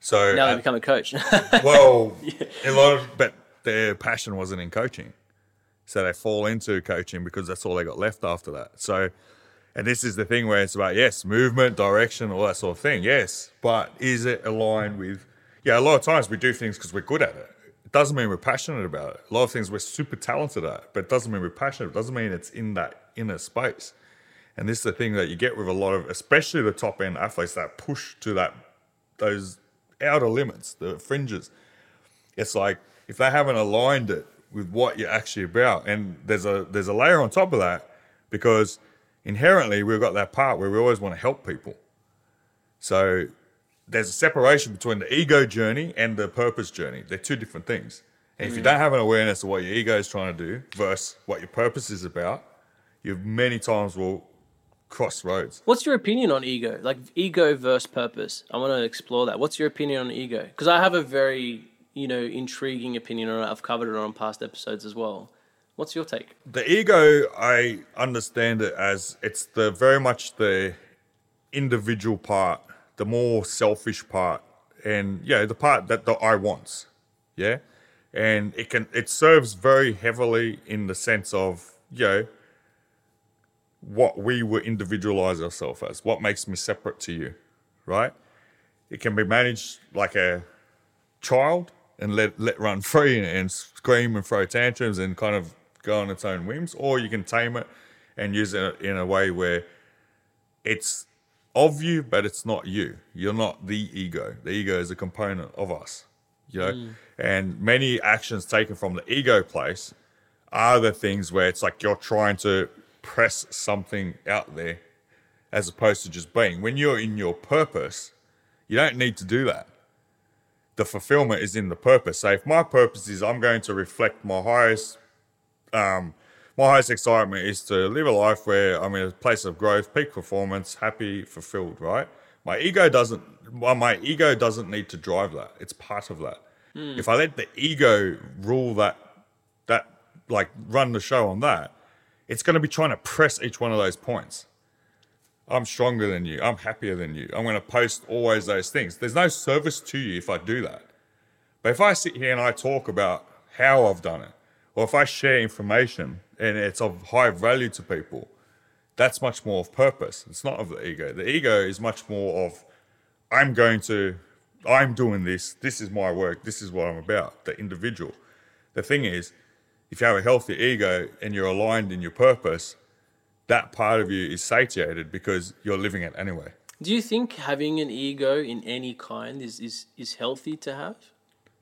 So Now they uh, become a coach. <laughs> well, a lot of, but their passion wasn't in coaching, so they fall into coaching because that's all they got left after that. So, and this is the thing where it's about yes, movement, direction, all that sort of thing. Yes, but is it aligned with? Yeah, a lot of times we do things because we're good at it. It doesn't mean we're passionate about it. A lot of things we're super talented at, but it doesn't mean we're passionate. It doesn't mean it's in that inner space. And this is the thing that you get with a lot of, especially the top end athletes that push to that those outer limits, the fringes. It's like if they haven't aligned it with what you're actually about, and there's a there's a layer on top of that because inherently we've got that part where we always want to help people. So there's a separation between the ego journey and the purpose journey. They're two different things. And if you mm-hmm. don't have an awareness of what your ego is trying to do versus what your purpose is about, you many times will cross roads. What's your opinion on ego? Like ego versus purpose. I want to explore that. What's your opinion on ego? Because I have a very, you know, intriguing opinion on it. I've covered it on past episodes as well. What's your take? The ego, I understand it as it's the very much the individual part, the more selfish part, and yeah, the part that the I wants, yeah, and it can it serves very heavily in the sense of you know what we would individualize ourselves as, what makes me separate to you, right? It can be managed like a child and let let run <laughs> free and, and scream and throw tantrums and kind of go on its own whims, or you can tame it and use it in a way where it's of you, but it's not you. You're not the ego. The ego is a component of us, you know. Mm. And many actions taken from the ego place are the things where it's like you're trying to press something out there as opposed to just being. When you're in your purpose, you don't need to do that. The fulfillment is in the purpose. So if my purpose is I'm going to reflect my highest um, my highest excitement is to live a life where I'm in a place of growth, peak performance, happy, fulfilled, right? My ego doesn't well, my ego doesn't need to drive that. It's part of that. If I let the ego rule that that like run the show on that, it's going to be trying to press each one of those points. I'm stronger than you. I'm happier than you. I'm going to post always those things. There's no service to you if I do that. But if I sit here and I talk about how I've done it, or if I share information and it's of high value to people, that's much more of purpose. It's not of the ego. The ego is much more of I'm going to, I'm doing this. This is my work. This is what I'm about. The individual. The thing is, if you have a healthy ego and you're aligned in your purpose, that part of you is satiated because you're living it anyway. Do you think having an ego in any kind is, is, is healthy to have?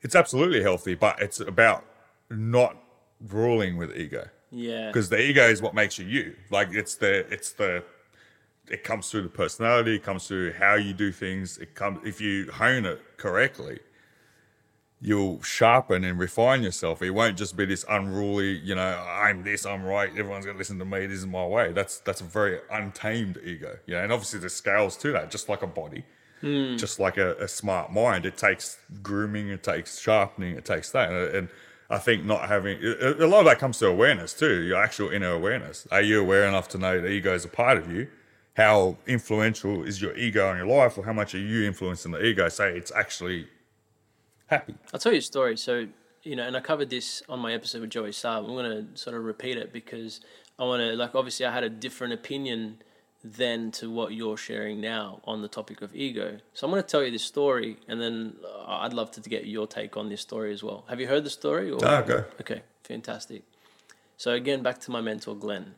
It's absolutely healthy, but it's about not ruling with ego. Yeah. because the ego is what makes you you. Like it's the it's the it comes through the personality, it comes through how you do things. It comes if you hone it correctly, you'll sharpen and refine yourself. It won't just be this unruly, you know, I'm this, I'm right, everyone's gonna listen to me, this is my way. That's that's a very untamed ego. You know, and obviously there's scales to that, just like a body. Hmm. Just like a, a smart mind, it takes grooming, it takes sharpening, it takes that. And, and I think not having a a lot of that comes to awareness too, your actual inner awareness. Are you aware enough to know the ego is a part of you? How influential is your ego in your life, or how much are you influencing the ego? Say it's actually happy. I'll tell you a story. So, you know, and I covered this on my episode with Joey Saab. I'm going to sort of repeat it because I want to, like, obviously, I had a different opinion then to what you're sharing now on the topic of ego. So, I'm going to tell you this story and then uh, I'd love to get your take on this story as well. Have you heard the story? Or? Ah, go. Okay, fantastic. So, again, back to my mentor, Glenn.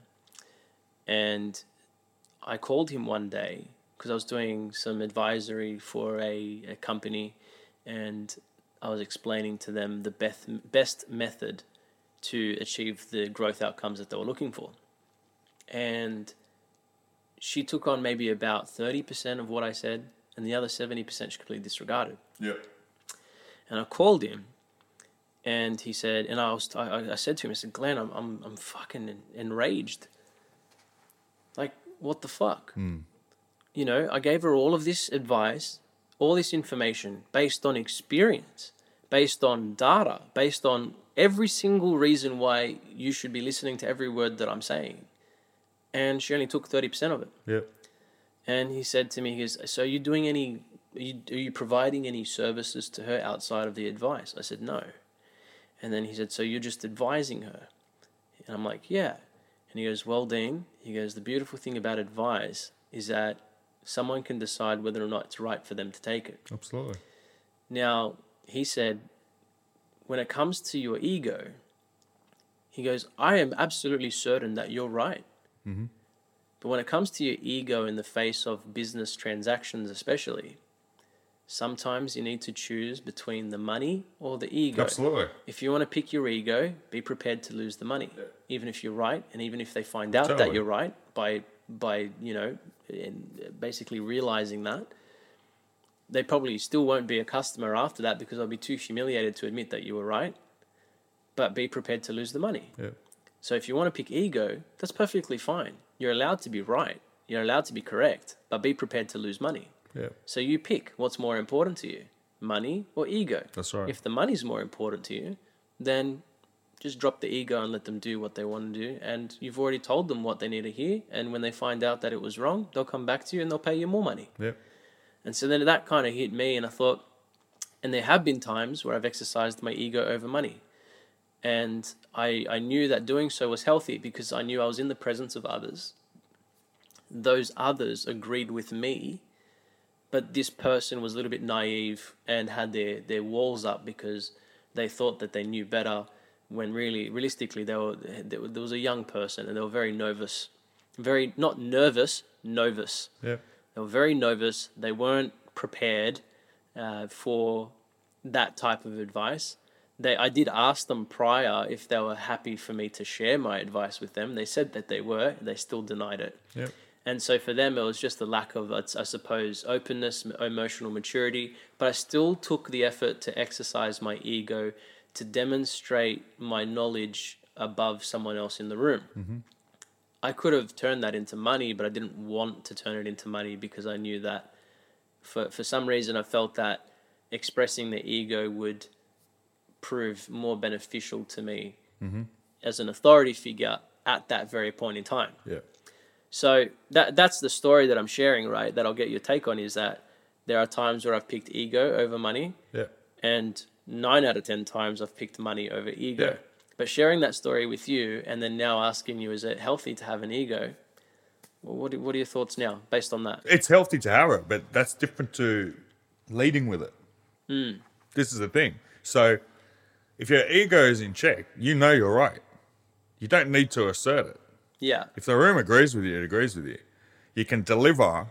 And I called him one day because I was doing some advisory for a, a company and I was explaining to them the best, best method to achieve the growth outcomes that they were looking for. And she took on maybe about 30% of what I said, and the other 70% she completely disregarded. Yep. And I called him, and he said, and I was, I, I said to him, I said, Glenn, I'm, I'm, I'm fucking enraged. Like, what the fuck? Hmm. You know, I gave her all of this advice, all this information based on experience, based on data, based on every single reason why you should be listening to every word that I'm saying. And she only took 30% of it. Yep. And he said to me, he goes, So are you doing any, are you, are you providing any services to her outside of the advice? I said, No. And then he said, So you're just advising her? And I'm like, Yeah. And he goes, Well, Dean, he goes, The beautiful thing about advice is that someone can decide whether or not it's right for them to take it. Absolutely. Now, he said, when it comes to your ego, he goes, I am absolutely certain that you're right. Mm-hmm. But when it comes to your ego in the face of business transactions, especially, sometimes you need to choose between the money or the ego. Absolutely. If you want to pick your ego, be prepared to lose the money, even if you're right, and even if they find out that you're right by by you know, in basically realizing that they probably still won't be a customer after that because they'll be too humiliated to admit that you were right. But be prepared to lose the money. Yep. So if you want to pick ego, that's perfectly fine. You're allowed to be right. You're allowed to be correct, but be prepared to lose money. Yep. So you pick what's more important to you, money or ego. That's right. If the money's more important to you, then just drop the ego and let them do what they want to do. And you've already told them what they need to hear. And when they find out that it was wrong, they'll come back to you and they'll pay you more money. Yep. And so then that kind of hit me, and I thought, and there have been times where I've exercised my ego over money. And I, I knew that doing so was healthy because I knew I was in the presence of others. Those others agreed with me, but this person was a little bit naive and had their, their walls up because they thought that they knew better when really, realistically, they were, there there was a young person and they were very nervous. Very, not nervous, nervous. Yep. They were very nervous. They weren't prepared uh, for that type of advice. they I did ask them prior if they were happy for me to share my advice with them. They said that they were. They still denied it. Yep. And so for them, it was just the lack of, I suppose, openness, emotional maturity. But I still took the effort to exercise my ego to demonstrate my knowledge above someone else in the room. Mm-hmm. I could have turned that into money, but I didn't want to turn it into money because I knew that for, for some reason I felt that expressing the ego would prove more beneficial to me mm-hmm. as an authority figure at that very point in time. Yeah. So that that's the story that I'm sharing, right? That I'll get your take on is that there are times where I've picked ego over money, Yeah. and nine out of ten times I've picked money over ego. Yeah. But sharing that story with you, and then now asking you, is it healthy to have an ego? Well, what what are your thoughts now, based on that? It's healthy to have it, but that's different to leading with it. Hmm. This is the thing. So if your ego is in check, you know you're right. You don't need to assert it. Yeah, If the room agrees with you, it agrees with you. You can deliver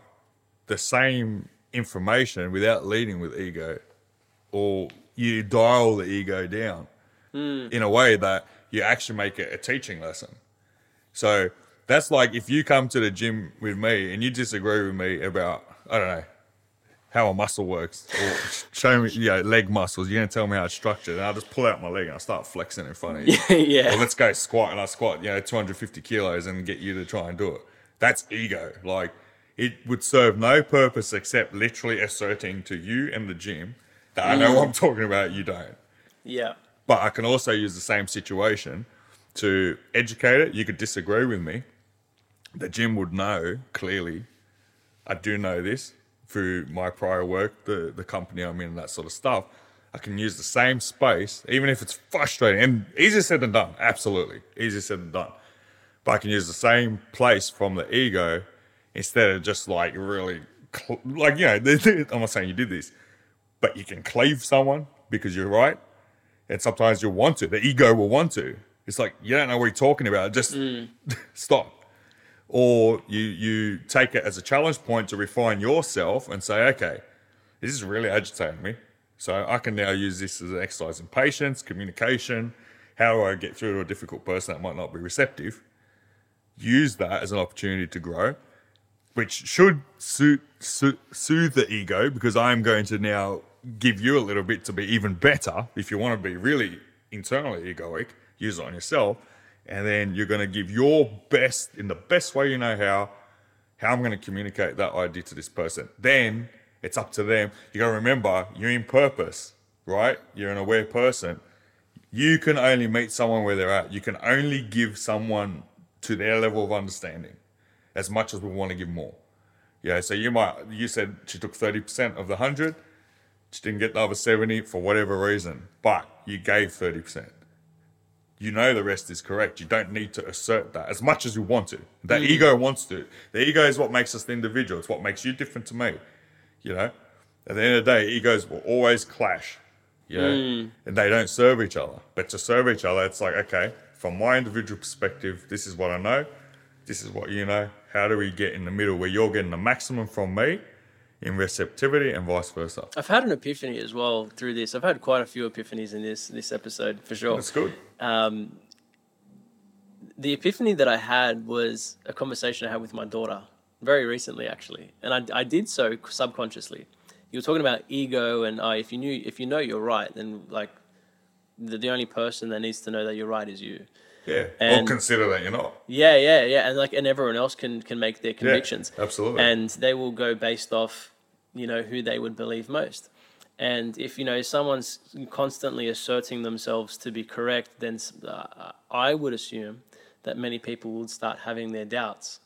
the same information without leading with ego, or you dial the ego down in a way that you actually make it a teaching lesson. So that's like if you come to the gym with me and you disagree with me about, I don't know, how a muscle works, or <laughs> show me, you know, leg muscles, you're going to tell me how it's structured, and I'll just pull out my leg and I'll start flexing in front of you. <laughs> yeah, Or let's go squat and I squat, you know, 250 kilos and get you to try and do it. That's ego. Like it would serve no purpose except literally asserting to you and the gym I know mm. what I'm talking about, you don't. yeah, But I can also use the same situation to educate it. You could disagree with me. The gym would know clearly. I do know this through my prior work, the, the company I'm in, and that sort of stuff. I can use the same space, even if it's frustrating and easier said than done. Absolutely. Easier said than done. But I can use the same place from the ego instead of just like really, cl- like, you know, <laughs> I'm not saying you did this, but you can cleave someone because you're right and sometimes you'll want to. The ego will want to. It's like you don't know what you're talking about. Just mm. <laughs> stop. Or you you take it as a challenge point to refine yourself and say, okay, this is really agitating me. So I can now use this as an exercise in patience, communication. How do I get through to a difficult person that might not be receptive? Use that as an opportunity to grow, which should soothe, soothe, soothe the ego because I'm going to now give you a little bit to be even better. If you want to be really internally egoic, use it on yourself. And then you're going to give your best in the best way you know how, how I'm going to communicate that idea to this person. Then it's up to them. You got to remember, you're in purpose, right? You're an aware person. You can only meet someone where they're at. You can only give someone to their level of understanding as much as we want to give more. Yeah, so you might, you said she took 30% of the 100. She didn't get the other 70 for whatever reason, but you gave 30%. You know the rest is correct. You don't need to assert that as much as you want to. That mm. ego wants to. The ego is what makes us the individual. It's what makes you different to me. You know, at the end of the day, egos will always clash. You know, mm. and they don't serve each other. But to serve each other, it's like, okay, from my individual perspective, this is what I know. This is what you know. How do we get in the middle where you're getting the maximum from me in receptivity and vice versa? I've had an epiphany as well through this. I've had quite a few epiphanies in this this episode for sure. That's good. the epiphany that I had was a conversation I had with my daughter very recently, actually, and I, I did so subconsciously. You were talking about ego, and uh, if you knew, if you know you're right, then like the, the only person that needs to know that you're right is you. Yeah. And- or consider that you're not. Yeah, yeah, yeah, and like, and everyone else can can make their convictions. absolutely. And they will go based off, you know, who they would believe most. And if you know someone's constantly asserting themselves to be correct, then uh, I would assume that many people would start having their doubts,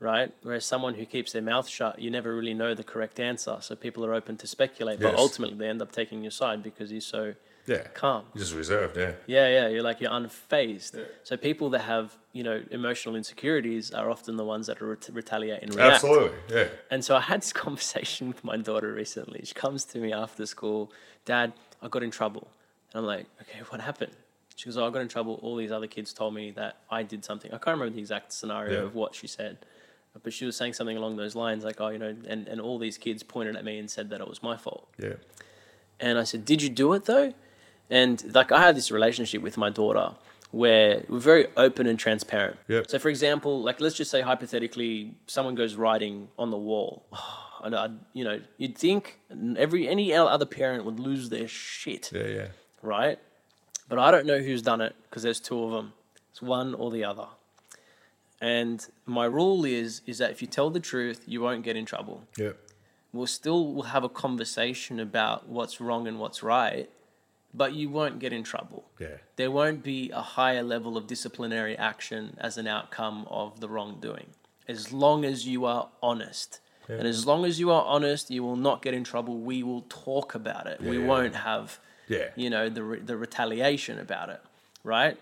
right? Whereas someone who keeps their mouth shut, you never really know the correct answer, so people are open to speculate. But ultimately, they end up taking your side because you're so Yeah. calm. You're just reserved, yeah. Yeah, yeah, you're like you're unfazed. So people that have you know emotional insecurities are often the ones that are ret- retaliate and react. Absolutely, yeah. And so I had this <laughs> conversation with my daughter recently. She comes to me after school, Dad, I got in trouble. And I'm like, okay, what happened? She goes, oh, I got in trouble. All these other kids told me that I did something. I can't remember the exact scenario Yeah. of what she said, but she was saying something along those lines, like, oh, you know, and, and all these kids pointed at me and said that it was my fault. Yeah. And I said, Did you do it though? And like I had this relationship with my daughter where we're very open and transparent. Yep. So for example, like let's just say hypothetically someone goes writing on the wall. <sighs> And I, you know, you'd think every any other parent would lose their shit, Yeah, yeah. right? But I don't know who's done it because there's two of them. It's one or the other. And my rule is is that if you tell the truth, you won't get in trouble Yep. we'll still we'll have a conversation about what's wrong and what's right, but you won't get in trouble. Yeah. There won't be a higher level of disciplinary action as an outcome of the wrongdoing, as long as you are honest. And as long as you are honest, you will not get in trouble. We will talk about it. we won't have, Yeah. you know, the re- the retaliation about it, right?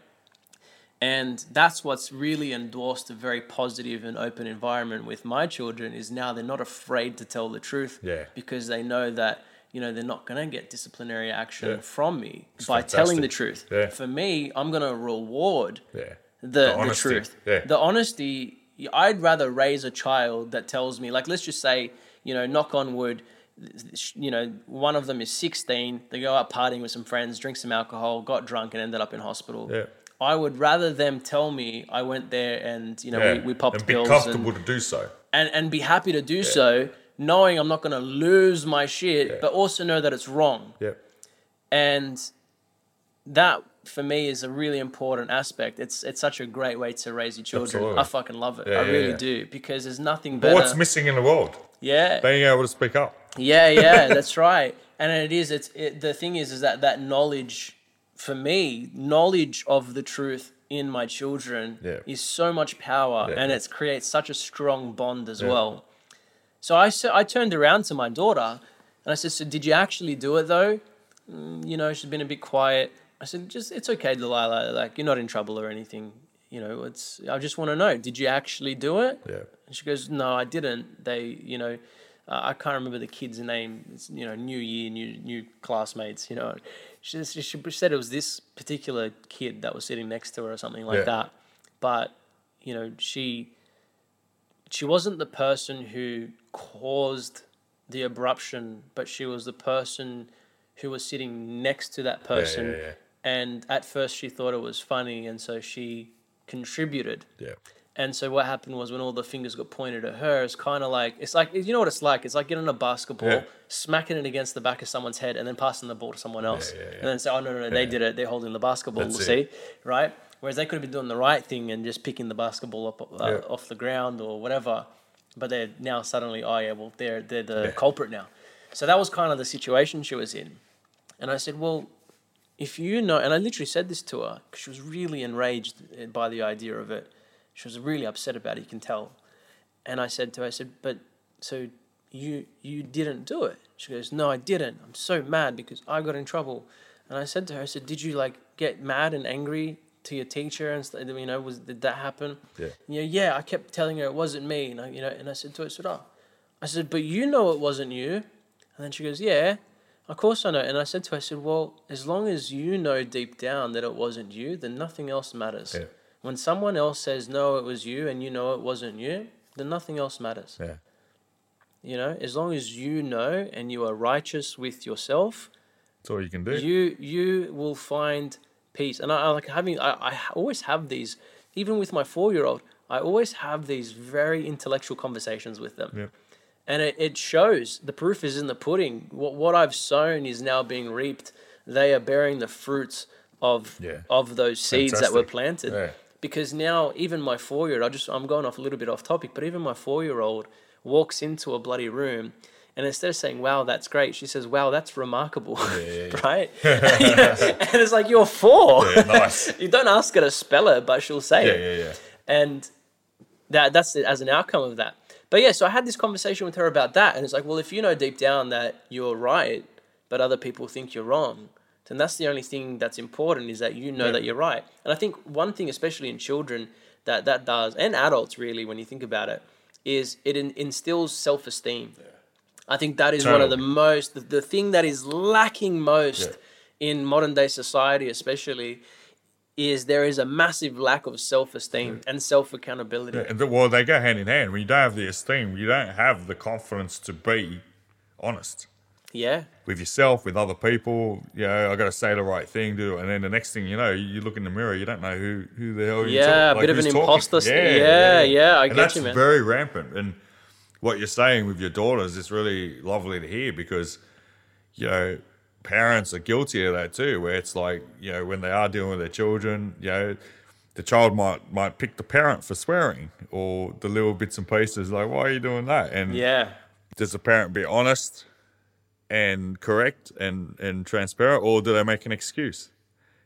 And that's what's really endorsed a very positive and open environment with my children is now they're not afraid to tell the truth Yeah. because they know that you know they're not going to get disciplinary action Yeah. from me by telling the truth. Yeah. For me, I'm going to reward Yeah. the, The the, truth. Yeah. The honesty, I'd rather raise a child that tells me, like, let's just say, you know, knock on wood, you know, one of them is 16, they go out partying with some friends, drink some alcohol, got drunk, and ended up in hospital. Yeah. I would rather them tell me I went there and, you know, yeah. we, we popped and be pills comfortable and, to do so. and, and be happy to do so, knowing I'm not going to lose my shit, but also know that it's wrong Yep. and that for me is a really important aspect. It's it's such a great way to raise your children. Absolutely. I fucking love it. Yeah, I yeah, really yeah. do because there's nothing But better. what's missing in the world? yeah, Being able to speak up. yeah, yeah. <laughs> That's right. And it is. It's it, the thing is, is that that knowledge, for me, knowledge of the truth in my children Yeah. is so much power, Yeah. and it creates such a strong bond as Yeah. well. So I, I turned around to my daughter, and I said, "So did you actually do it though?" "Mm, you know, she's been a bit quiet. I said, "Just it's okay, Delilah. Like you're not in trouble or anything. You know, it's. I just want to know, did you actually do it?" Yeah. And she goes, "No, I didn't. They, you know, uh, I can't remember the kid's name. It's, you know, new year, new new classmates. You know, she, she she said it was this particular kid that was sitting next to her or something like Yeah. that. But you know, she she wasn't the person who caused the abruption, but she was the person who was sitting next to that person. yeah, yeah. And at first, she thought it was funny, and so she contributed. Yeah. And so what happened was when all the fingers got pointed at her, it's kind of like it's like you know what it's like. It's like getting a basketball, Yeah. smacking it against the back of someone's head, and then passing the ball to someone else, yeah, yeah. and then say, "Oh no, no, no, they did it. They're holding the basketball." That's see, it. right? Whereas they could have been doing the right thing and just picking the basketball up uh, Yeah. off the ground or whatever, but they're now suddenly, oh yeah, well they're they're the Yeah. culprit now. So that was kind of the situation she was in, and I said, well, if you know, and I literally said this to her because she was really enraged eh, by the idea of it. She was really upset about it. You can tell. And I said to her, I said, but so you you didn't do it? She goes, no, I didn't. I'm so mad because I got in trouble. And I said to her, I said, did you like get mad and angry to your teacher and stuff? You know, was did that happen? Yeah. You know, yeah. I kept telling her it wasn't me. And I, you know, and I said to her, I said, oh, I said, but you know it wasn't you. And then she goes, yeah. Of course I know. And I said to her, I said, well, as long as you know deep down that it wasn't you, then nothing else matters. Yeah. When someone else says, no, it was you, and you know it wasn't you, then nothing else matters. Yeah. You know, as long as you know and you are righteous with yourself, That's all you can do. you you will find peace. And I, I like having, I, I always have these, even with my four year old, I always have these very intellectual conversations with them. Yep. And it, it shows the proof is in the pudding. What, what I've sown is now being reaped. They are bearing the fruits of Yeah. of those seeds that were planted. Yeah. Because now even my four year old, I just I'm going off a little bit off topic, but even my four year old walks into a bloody room and instead of saying, Wow, that's great, she says, Wow, that's remarkable. yeah, <laughs> right? <laughs> <laughs> and it's like you're four. Yeah, nice. you don't ask her to spell it, but she'll say Yeah, it yeah, yeah. and that that's it as an outcome of that. But yeah, so I had this conversation with her about that, and it's like, well, if you know deep down that you're right, but other people think you're wrong, then that's the only thing that's important is that you know Yeah. that you're right. And I think one thing, especially in children, that that does, and adults really, when you think about it, is it in, instills self esteem. I think that is one of the most the, the thing that is lacking most Yeah. in modern day society, especially. Is there is a massive lack of self esteem and self accountability. Yeah, well, they go hand in hand. When you don't have the esteem, you don't have the confidence to be honest. Yeah. with yourself, with other people. You know, I got to say the right thing, do it, and then the next thing you know, you look in the mirror, you don't know who who the hell. you're Yeah, talk- a bit of an talking. imposter st- yeah, yeah, I and get that's you, man. very rampant. And what you're saying with your daughters is really lovely to hear because you know parents are guilty of that too, where it's like you know when they are dealing with their children, you know. The child might might pick the parent for swearing, or the little bits and pieces like, "Why are you doing that?" And Yeah. does the parent be honest and correct and, and transparent, or do they make an excuse?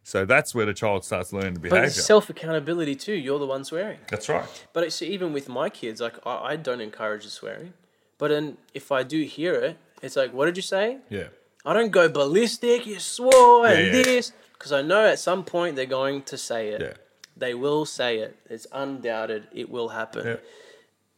So that's where the child starts learning the But behavior. it's self accountability too. You're the one swearing. that's right. But it's even with my kids, like I, I don't encourage the swearing. But then if I do hear it, it's like, what did you say? Yeah. I don't go ballistic. You swore and Yeah, yeah. this because I know at some point they're going to say it. Yeah. They will say it. It's undoubted. It will happen. Yeah.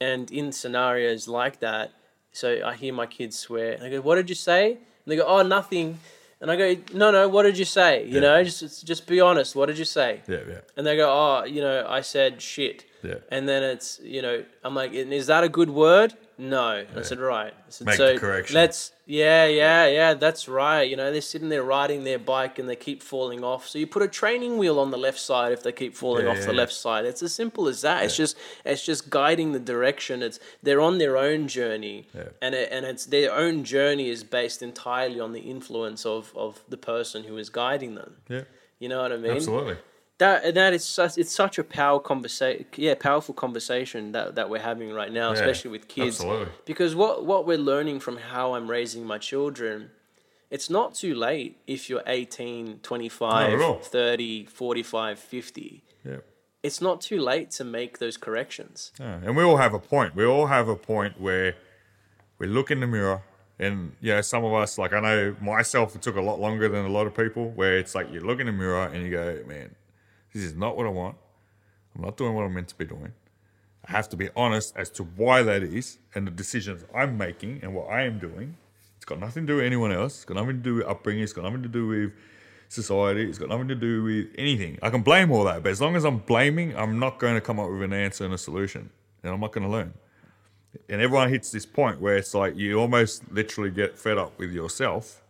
And in scenarios like that, so I hear my kids swear. And I go, "What did you say?" And they go, "Oh, nothing." And I go, "No, no. What did you say? You Yeah. know, just just be honest. What did you say?" Yeah. Yeah. And they go, "Oh, you know, I said shit." Yeah. And then it's, you know, I'm like, is that a good word? No. I said, right. I said, Make so the correction. Let's, yeah, yeah, yeah, that's right. You know, they're sitting there riding their bike and they keep falling off. So you put a training wheel on the left side if they keep falling Yeah, off yeah, the yeah. left side. It's as simple as that. It's just, it's just guiding the direction. It's they're on their own journey, Yeah. and it, and it's their own journey is based entirely on the influence of of the person who is guiding them. Yeah. You know what I mean? Absolutely. That and that is such it's such a power conversation yeah powerful conversation that, that we're having right now Yeah, especially with kids absolutely. because what what we're learning from how i'm raising my children it's not too late if you're 18 25 30 45 50 Yeah. it's not too late to make those corrections Yeah, and we all have a point. We all have a point where we look in the mirror, and you know, some of us, like I know myself, it took a lot longer than a lot of people. Where it's like you look in the mirror and you go, "Man, this is not what I want. I'm not doing what I'm meant to be doing. I have to be honest as to why that is, and the decisions I'm making and what I am doing. It's got nothing to do with anyone else. It's got nothing to do with upbringing. It's got nothing to do with society. It's got nothing to do with anything. I can blame all that, but as long as I'm blaming, I'm not going to come up with an answer and a solution, and I'm not going to learn. And everyone hits this point where it's like you almost literally get fed up with yourself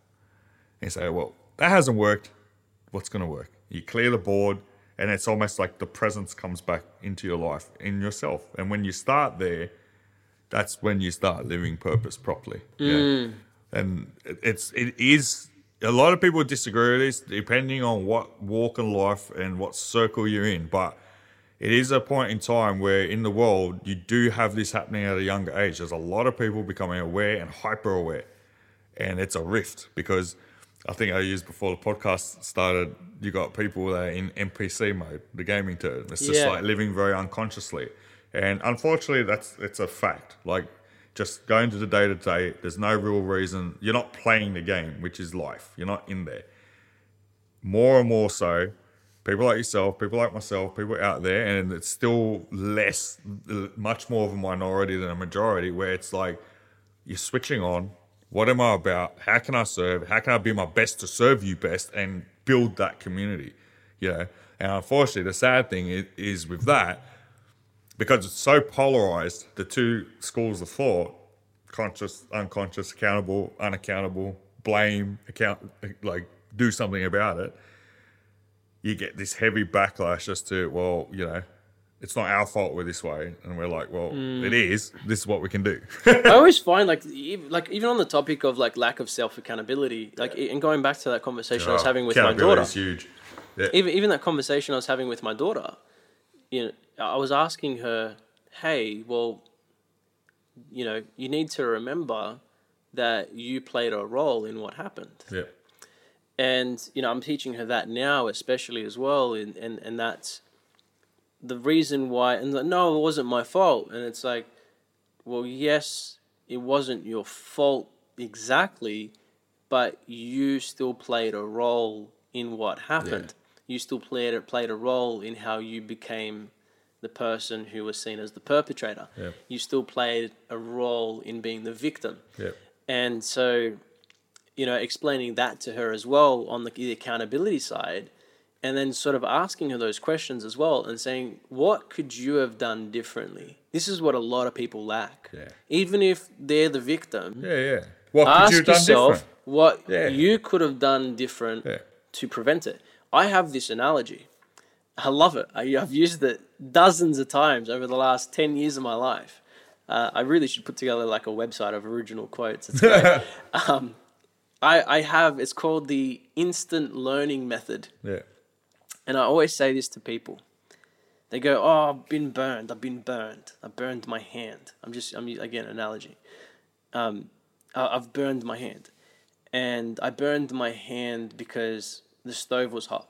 and say, "Well, that hasn't worked. What's going to work?" You clear the board, and it's almost like the presence comes back into your life in yourself. And when you start there, that's when you start living purpose properly. Yeah. Mm. And it's it is a lot of people disagree with this depending on what walk in life and what circle you're in, but it is a point in time where in the world you do have this happening at a younger age. There's a lot of people becoming aware and hyper aware. And it's a rift because I think I used before the podcast started, you got people that are in NPC mode, the gaming term. It's just Yeah. like living very unconsciously. And unfortunately that's it's a fact. Like just going to the day to day, there's no real reason you're not playing the game, which is life. You're not in there more and more so, people like yourself, people like myself, people out there, and it's still less, much more of a minority than a majority, where it's like you're switching on. What am I about? How can I serve? How can I be my best to serve you best and build that community? You know, and unfortunately, the sad thing is, with that, because it's so polarized, the two schools of thought, conscious, unconscious, accountable, unaccountable, blame, account, like do something about it, you get this heavy backlash as to, well, you know, it's not our fault we're this way. And we're like, well, Mm. it is. This is what we can do. I <laughs> always find like ev- like even on the topic of like lack of self accountability, like and going back to that conversation I was having with my daughter, is huge. Yeah. even even that conversation I was having with my daughter, you know, I was asking her, "Hey, well, you know, you need to remember that you played a role in what happened." yeah. and you know i'm teaching her that now especially as well and and, and that's the reason why and like, no it wasn't my fault. And it's like well yes it wasn't your fault exactly but you still played a role in what happened. You still played played a role in how you became the person who was seen as the perpetrator. Yeah. you still played a role in being the victim. Yeah. and so, you know, explaining that to her as well on the, the accountability side, and then sort of asking her those questions as well and saying, what could you have done differently? This is what a lot of people lack. Yeah. Even if they're the victim, Yeah, yeah. What could ask you have done yourself, different? what Yeah. you could have done different Yeah. to prevent it. I have this analogy. I love it. I, I've used it dozens of times over the last 10 years of my life. Uh, I really should put together like a website of original quotes. <laughs> Um, I, I have, it's called the instant learning method. Yeah. And I always say this to people. They go, "Oh, I've been burned. I've been burned. I burned my hand." I'm just, I'm again analogy. Um, I've burned my hand, and I burned my hand because the stove was hot.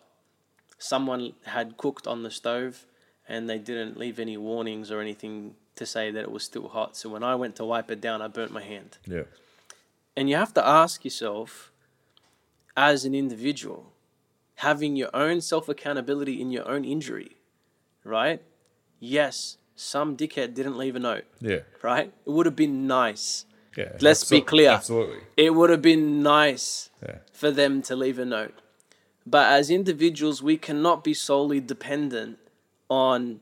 Someone had cooked on the stove, and they didn't leave any warnings or anything to say that it was still hot. So when I went to wipe it down, I burnt my hand. Yeah. And you have to ask yourself, as an individual, having your own self accountability in your own injury, right? Yes, some dickhead didn't leave a note, Yeah. right? It would have been nice. Yeah. Let's be clear. Absolutely. It would have been nice Yeah. for them to leave a note. But as individuals, we cannot be solely dependent on,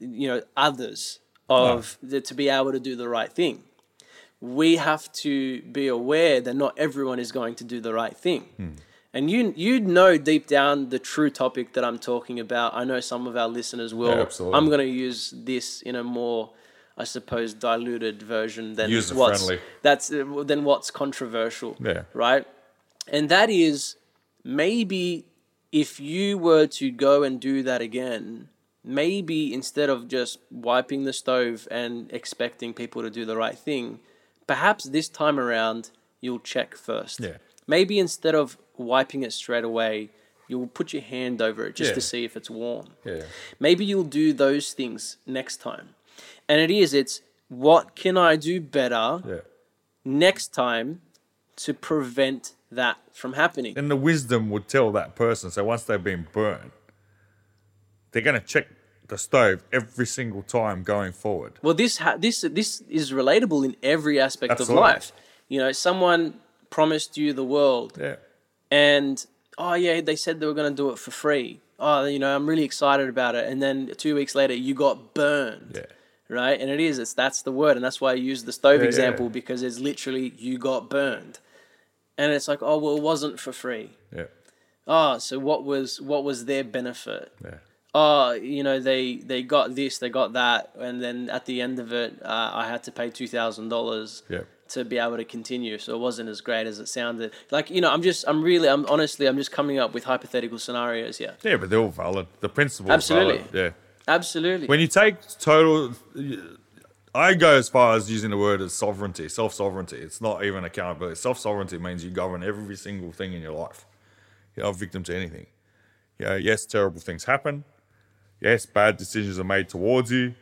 you know, others of the, to be able to do the right thing. We have to be aware that not everyone is going to do the right thing. Hmm. And you you know deep down the true topic that I'm talking about. I know some of our listeners will. Yeah, absolutely. I'm going to use this in a more, I suppose, diluted version than User what's friendly. that's uh, than what's controversial. Yeah. Right. And that is maybe if you were to go and do that again, maybe instead of just wiping the stove and expecting people to do the right thing, perhaps this time around you'll check first. Yeah. Maybe instead of wiping it straight away, you'll put your hand over it just Yeah. to see if it's warm. Yeah. Maybe you'll do those things next time. And it is, it's what can I do better Yeah. next time to prevent that from happening? And the wisdom would tell that person. So once they've been burnt, they're going to check the stove every single time going forward. Well, this ha- this this is relatable in every aspect Absolutely. of life. You know, someone promised you the world, Yeah. And oh yeah, they said they were going to do it for free. Oh, you know, I'm really excited about it, and then two weeks later, you got burned. Yeah. Right, and it is. It's that's the word, and that's why I use the stove Yeah, example yeah. because it's literally you got burned, and it's like, oh well, it wasn't for free. Yeah. Oh, so what was what was their benefit? Yeah. oh, you know, they they got this, they got that, and then at the end of it, uh, I had to pay two thousand dollars Yeah. To be able to continue. So it wasn't as great as it sounded. Like you know, I'm just, I'm really, I'm honestly, I'm just coming up with hypothetical scenarios here. Yeah, but they're all valid. The principle Absolutely. Valid. Yeah. Absolutely. When you take total, I go as far as using the word as sovereignty, self sovereignty. It's not even accountability. Self sovereignty means you govern every single thing in your life. You're not a victim to anything. You know, yes, terrible things happen. Yes, bad decisions are made towards you.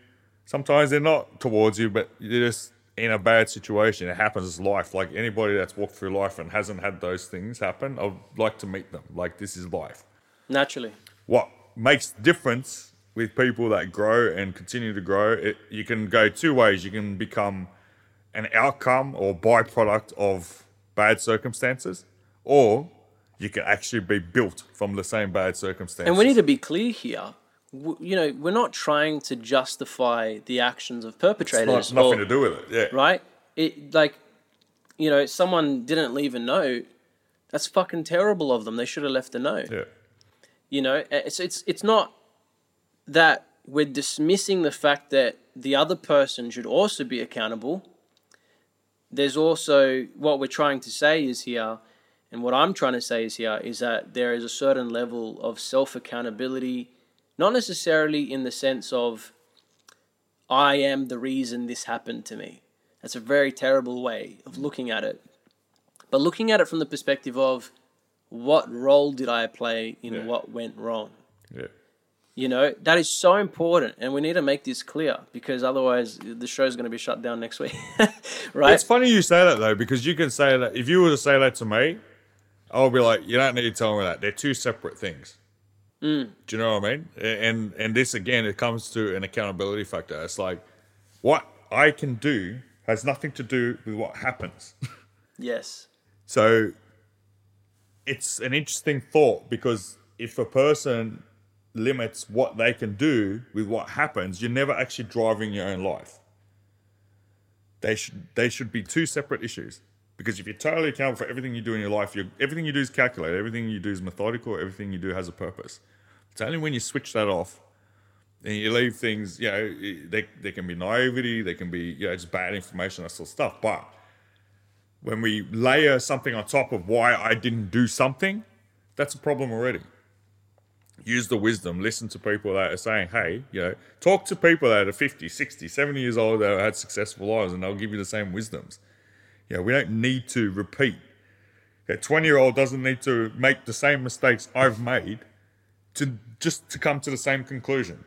Sometimes they're not towards you, but you're just in a bad situation. It happens as life. Like anybody that's walked through life and hasn't had those things happen, I'd like to meet them. Like this is life Naturally. what makes the difference with people that grow and continue to grow, it, you can go two ways. You can become an outcome or byproduct of bad circumstances, or you can actually be built from the same bad circumstances. And we need to be clear here. W- You know, we're not trying to justify the actions of it's perpetrators. not, nothing or- to do with it. Yeah. right? It like, you know, someone didn't leave a note. That's fucking terrible of them. They should have left a note. Yeah. You know, it's it's it's not that we're dismissing the fact that the other person should also be accountable. There's also what we're trying to say is here, and what I'm trying to say is here is that there is a certain level of self accountability, not necessarily in the sense of I am the reason this happened to me. That's a very terrible way of looking at it. But looking at it from the perspective of what role did I play in Yeah. what went wrong? Yeah. You know, that is so important, and we need to make this clear because otherwise the show's going to be shut down next week. <laughs> right? It's funny you say that though, because you can say that if you were to say that to me, I'll be like, you don't need to tell me that. They're two separate things. Mm. Do you know what I mean? And and this again, it comes to an accountability factor. It's like what I can do has nothing to do with what happens. <laughs> Yes. So it's an interesting thought because if a person limits what they can do with what happens, you're never actually driving your own life. They should they should be two separate issues. Because if you're totally accountable for everything you do in your life, everything you do is calculated, everything you do is methodical, everything you do has a purpose. It's only when you switch that off and you leave things, you know, they, there can be naivety, there can be, you know, just bad information, that sort of stuff. But when we layer something on top of why I didn't do something, that's a problem already. Use the wisdom, listen to people that are saying, hey, you know, talk to people that are 50, 60, 70 years old that have had successful lives and they'll give you the same wisdoms. You know, we don't need to repeat. A 20 year old doesn't need to make the same mistakes I've made to just to come to the same conclusion.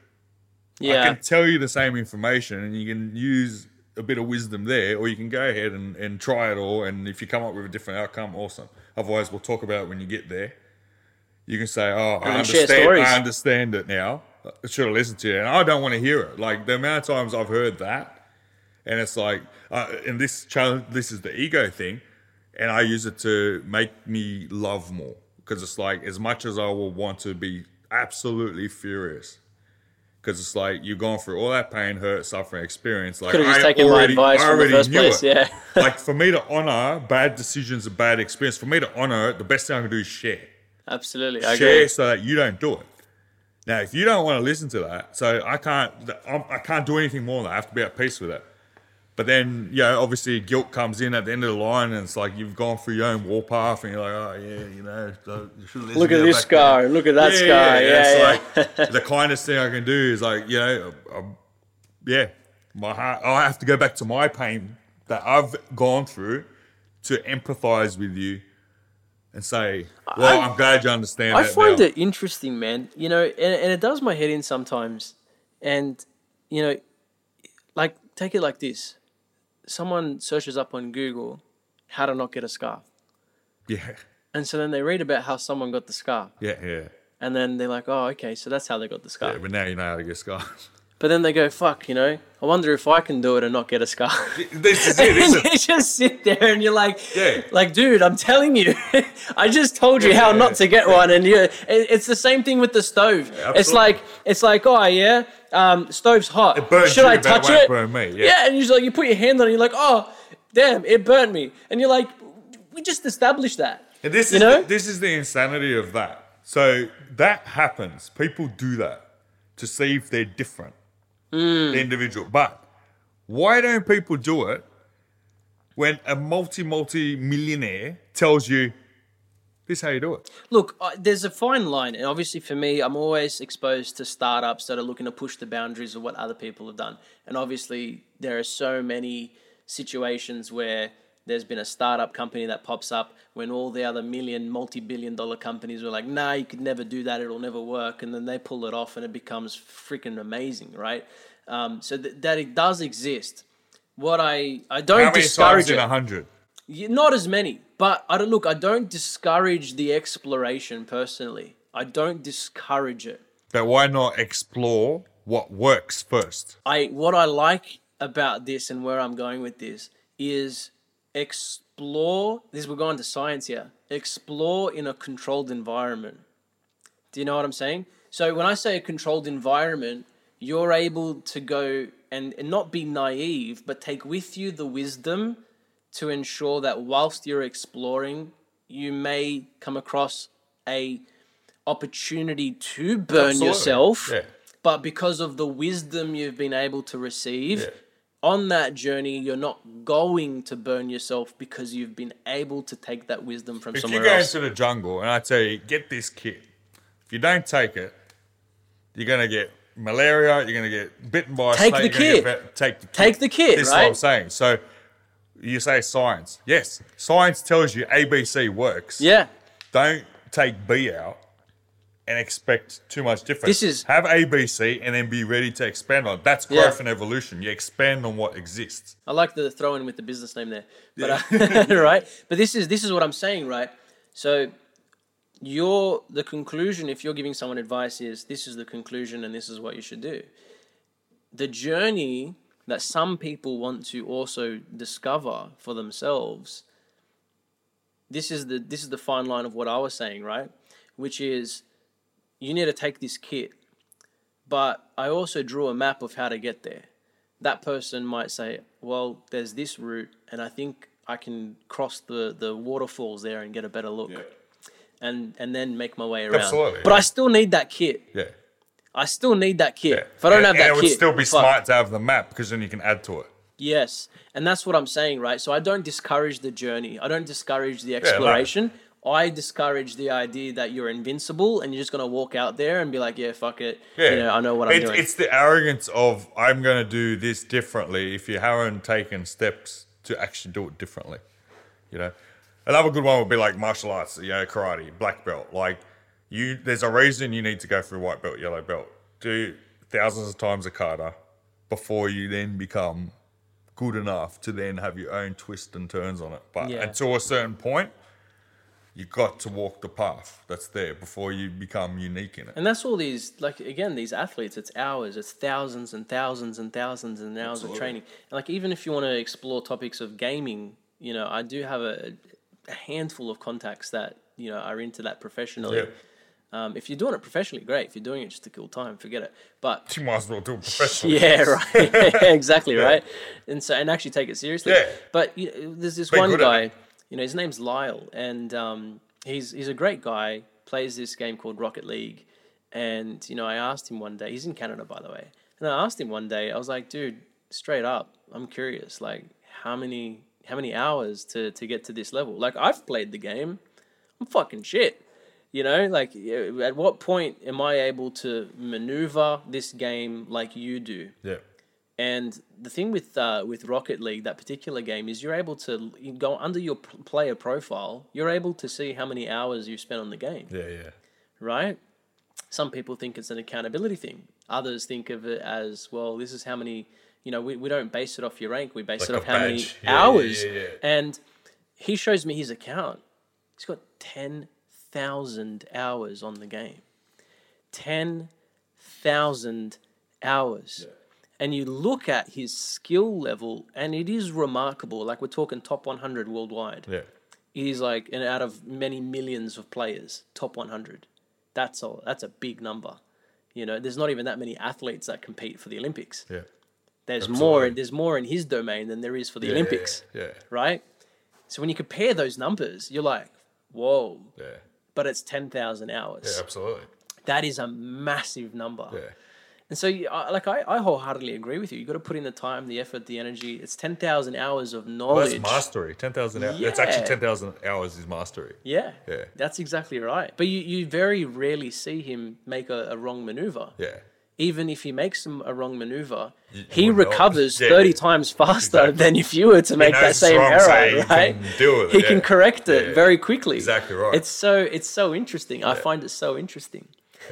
Yeah. I can tell you the same information and you can use a bit of wisdom there, or you can go ahead and, and try it all. And if you come up with a different outcome, awesome. Otherwise, we'll talk about it when you get there. You can say, Oh, I understand. I understand it now. I should have listened to you. And I don't want to hear it. Like the amount of times I've heard that, and it's like, uh, and this challenge, this is the ego thing, and I use it to make me love more because it's like as much as I will want to be absolutely furious, because it's like you've gone through all that pain, hurt, suffering, experience. Like Could've just I taken my already- advice I from the already first knew place, it. yeah. <laughs> like for me to honor bad decisions and bad experience, for me to honor it, the best thing I can do is share Absolutely. I share agree. so that you don't do it. Now, if you don't want to listen to that, so I can't, I'm, I can't do anything more than that. I have to be at peace with it. But then, you know, obviously guilt comes in at the end of the line, and it's like you've gone through your own warpath, and you're like, oh yeah, you know, you Look at this guy, scar. Look at that guy. Yeah, it's yeah. like the kindest thing I can do is like, you know, um, yeah, my heart. I have to go back to my pain that I've gone through to empathize with you and say, well, I- I'm glad you understand. I that find now. it interesting, man. You know, and, and it does my head in sometimes. And, you know, like, take it like this someone searches up on Google how to not get a scar. Yeah, And so then they read about how someone got the scar. yeah, yeah. And then they're like, oh, okay, so that's how they got the scar. yeah but now you know how to get scars. But then they go, fuck, you know, I wonder if I can do it and not get a scar. <laughs> this is it. <laughs> and is, you just sit there and you're like, Yeah. like, dude, I'm telling you, <laughs> I just told you how Yeah. not to get one, and you, it- it's the same thing with the stove. it's like, it's like, oh yeah, um, stove's hot. It burns Should you, I it touch it? me, yeah. and you just like, you put your hand on it, and you're like, oh, damn, it burnt me, and you're like, we just established that. and this You is know? the, this is the insanity of that. So that happens. People do that to see if they're different, Mm. the individual. But why don't people do it when a multi multi millionaire tells you this is how you do it? Look, uh, there's a fine line, and obviously for me, I'm always exposed to startups that are looking to push the boundaries of what other people have done. And obviously, there are so many situations where there's been a startup company that pops up when all the other million, multi-billion dollar companies were like, "Nah, you could never do that; it'll never work," and then they pull it off, and it becomes freaking amazing, right? Um, so th- that it does exist. What I I don't How many discourage times in it. a hundred? Yeah, Not as many, but I don't look. I don't discourage the exploration personally. I don't discourage it. But why not explore what works first? I what I like about this and where I'm going with this is explore. This we're going to science here. Explore in a controlled environment. Do you know what I'm saying? So when I say a controlled environment, you're able to go and, and not be naive, but take with you the wisdom to ensure that whilst you're exploring, you may come across a opportunity to burn Absolutely. yourself. Yeah. But because of the wisdom you've been able to receive Yeah. On that journey, you're not going to burn yourself because you've been able to take that wisdom from someone else. If you go else. into the jungle and I tell you, get this kit, if you don't take it, you're gonna get malaria. You're gonna get bitten by a Take snake. the kit. get take the kit. Take the kit, This is what I'm saying. So you say science. Yes, science tells you ABC works. yeah. Don't take B out and expect too much difference. This is- have ABC and then be ready to expand on. it. That's Yeah. growth and evolution. You expand on what exists. I like the throw in with the business name there, but uh, <laughs> right. But this is this is what I'm saying, right? So, your the conclusion if you're giving someone advice is this is the conclusion and this is what you should do. The journey that some people want to also discover for themselves. This is the this is the fine line of what I was saying, right? Which is you need to take this kit, but I also drew a map of how to get there that person might say, well, there's this route, and I think I can cross the the waterfalls there and get a better look, and and then make my way around. Absolutely, But yeah. I still need that kit. Yeah. I still need that kit. Yeah. If I don't and, have that it would kit, still be smart to have the map because then you can add to it. Yes, and that's what I'm saying, right? So I don't discourage the journey. I don't discourage the exploration. I discourage the idea that you're invincible and you're just gonna walk out there and be like, "Yeah, fuck it. Yeah, You know, I know what I'm it's, doing." It's the arrogance of I'm going to do this differently if you haven't taken steps to actually do it differently. You know, another good one would be like martial arts, you know, karate, black belt. Like you, there's a reason you need to go through white belt, yellow belt, do thousands of times a kata before you then become good enough to then have your own twist and turns on it. But Yeah. until a certain point. You got to walk the path that's there before you become unique in it. And that's all these, like again, these athletes. It's hours. It's thousands and thousands and thousands and hours of training. And like even if you want to explore topics of gaming, you know, I do have a, a handful of contacts that you know are into that professionally. Yeah. Um, if you're doing it professionally, great. If you're doing it just to kill time, forget it. But You might as well do it professionally. <laughs> yeah, right, <laughs> exactly, right. And so, and actually take it seriously. Yeah. But you know, there's this Be one guy. You know, his name's Lyle, and um, he's he's a great guy. Plays this game called Rocket League, and you know, I asked him one day. He's in Canada, by the way. And I asked him one day. I was like, dude, straight up, I'm curious. Like, how many how many hours to to get to this level? Like, I've played the game. I'm fucking shit. You know, like at what point am I able to maneuver this game like you do? Yeah. And the thing with uh, with Rocket League, that particular game, is you're able to go under your p- player profile. You're able to see how many hours you spent on the game, Yeah, yeah. right? Some people think it's an accountability thing. Others think of it as well. This is how many. You know, we, we don't base it off your rank. We base Like it off how many yeah, hours. yeah, yeah. And he shows me his account. He's got ten thousand hours on the game. Ten thousand hours. And you look at his skill level, and it is remarkable. Like we're talking top 100 worldwide. Yeah. He's like, and out of many millions of players, top 100. That's a that's a big number. You know, there's not even that many athletes that compete for the Olympics. Yeah. There's more. There's more in his domain than there is for the Yeah, Olympics. Yeah. Right. So when you compare those numbers, you're like, whoa. Yeah. But it's 10,000 hours. Yeah, absolutely. That is a massive number. Yeah. And so, I- like, I, I wholeheartedly agree with you. You've got to put in the time, the effort, the energy. It's ten thousand hours of Well, knowledge. that's mastery. 10,000 hours. It's actually 10,000 hours is mastery. Yeah, Yeah. that's exactly right. But you, you very rarely see him make a, a wrong maneuver. Yeah. Even if he makes a wrong maneuver, you he wouldn't know it. recovers Yeah, thirty yeah. times faster Exactly. than if you were to make that same error. right? can it, He can correct it Yeah. very quickly. Exactly right. It's so it's so interesting. I find it so interesting.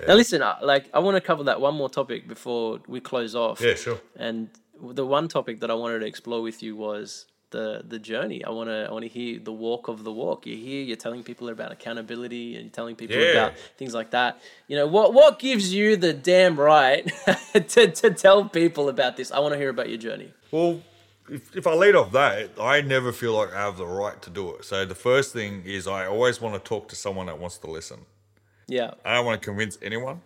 Now listen, I- like I want to cover that one more topic before we close off. Yeah, sure. And the one topic that I wanted to explore with you was the the journey. I want to I want to hear the walk of the walk. You hear you're telling people about accountability and telling people Yeah. about things like that. You know what what gives you the damn right <laughs> to to tell people about this? I want to hear about your journey. Well, if, if I lead off that, I never feel like I have the right to do it. So the first thing is I always want to talk to someone that wants to listen. Yeah. I don't want to convince anyone.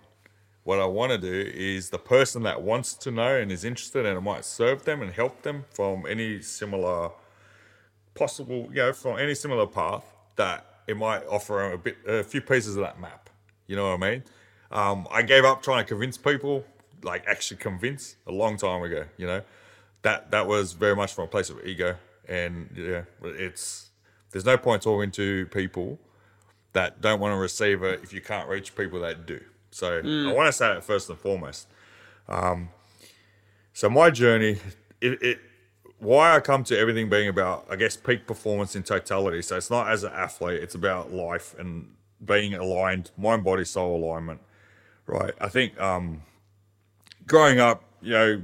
What I want to do is the person that wants to know and is interested and it might serve them and help them from any similar possible, you know, from any similar path that it might offer a bit, a few pieces of that map. You know what I mean? Um, I gave up trying to convince people, like actually convince, a long time ago. You know, that that was very much from a place of ego, and yeah, it's there's no point talking to people that don't want to receive it if you can't reach people that do. So I want to say that first and foremost. Um, so my journey, it, it, why I come to everything being about, I guess, peak performance in totality. So it's not as an athlete; it's about life and being aligned, mind, body, soul alignment. Right. I think um, growing up, you know,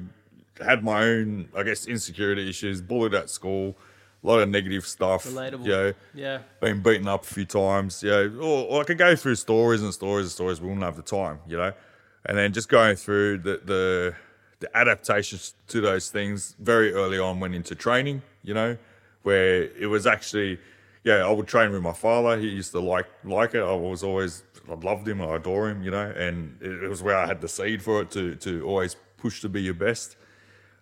had my own, I guess, insecurity issues, bullied at school, a lot of negative stuff. Relatable. You know, Yeah. been beaten up a few times, you know, or, or I could go through stories and stories and stories. We wouldn't have the time, you know, and then just going through the the, the adaptations to those things very early on went into training, you know, where it was actually, yeah, I would train with my father. He used to like like it. I was always I loved him. I adore him, you know, and it, it was where I had the seed for it to to always push to be your best.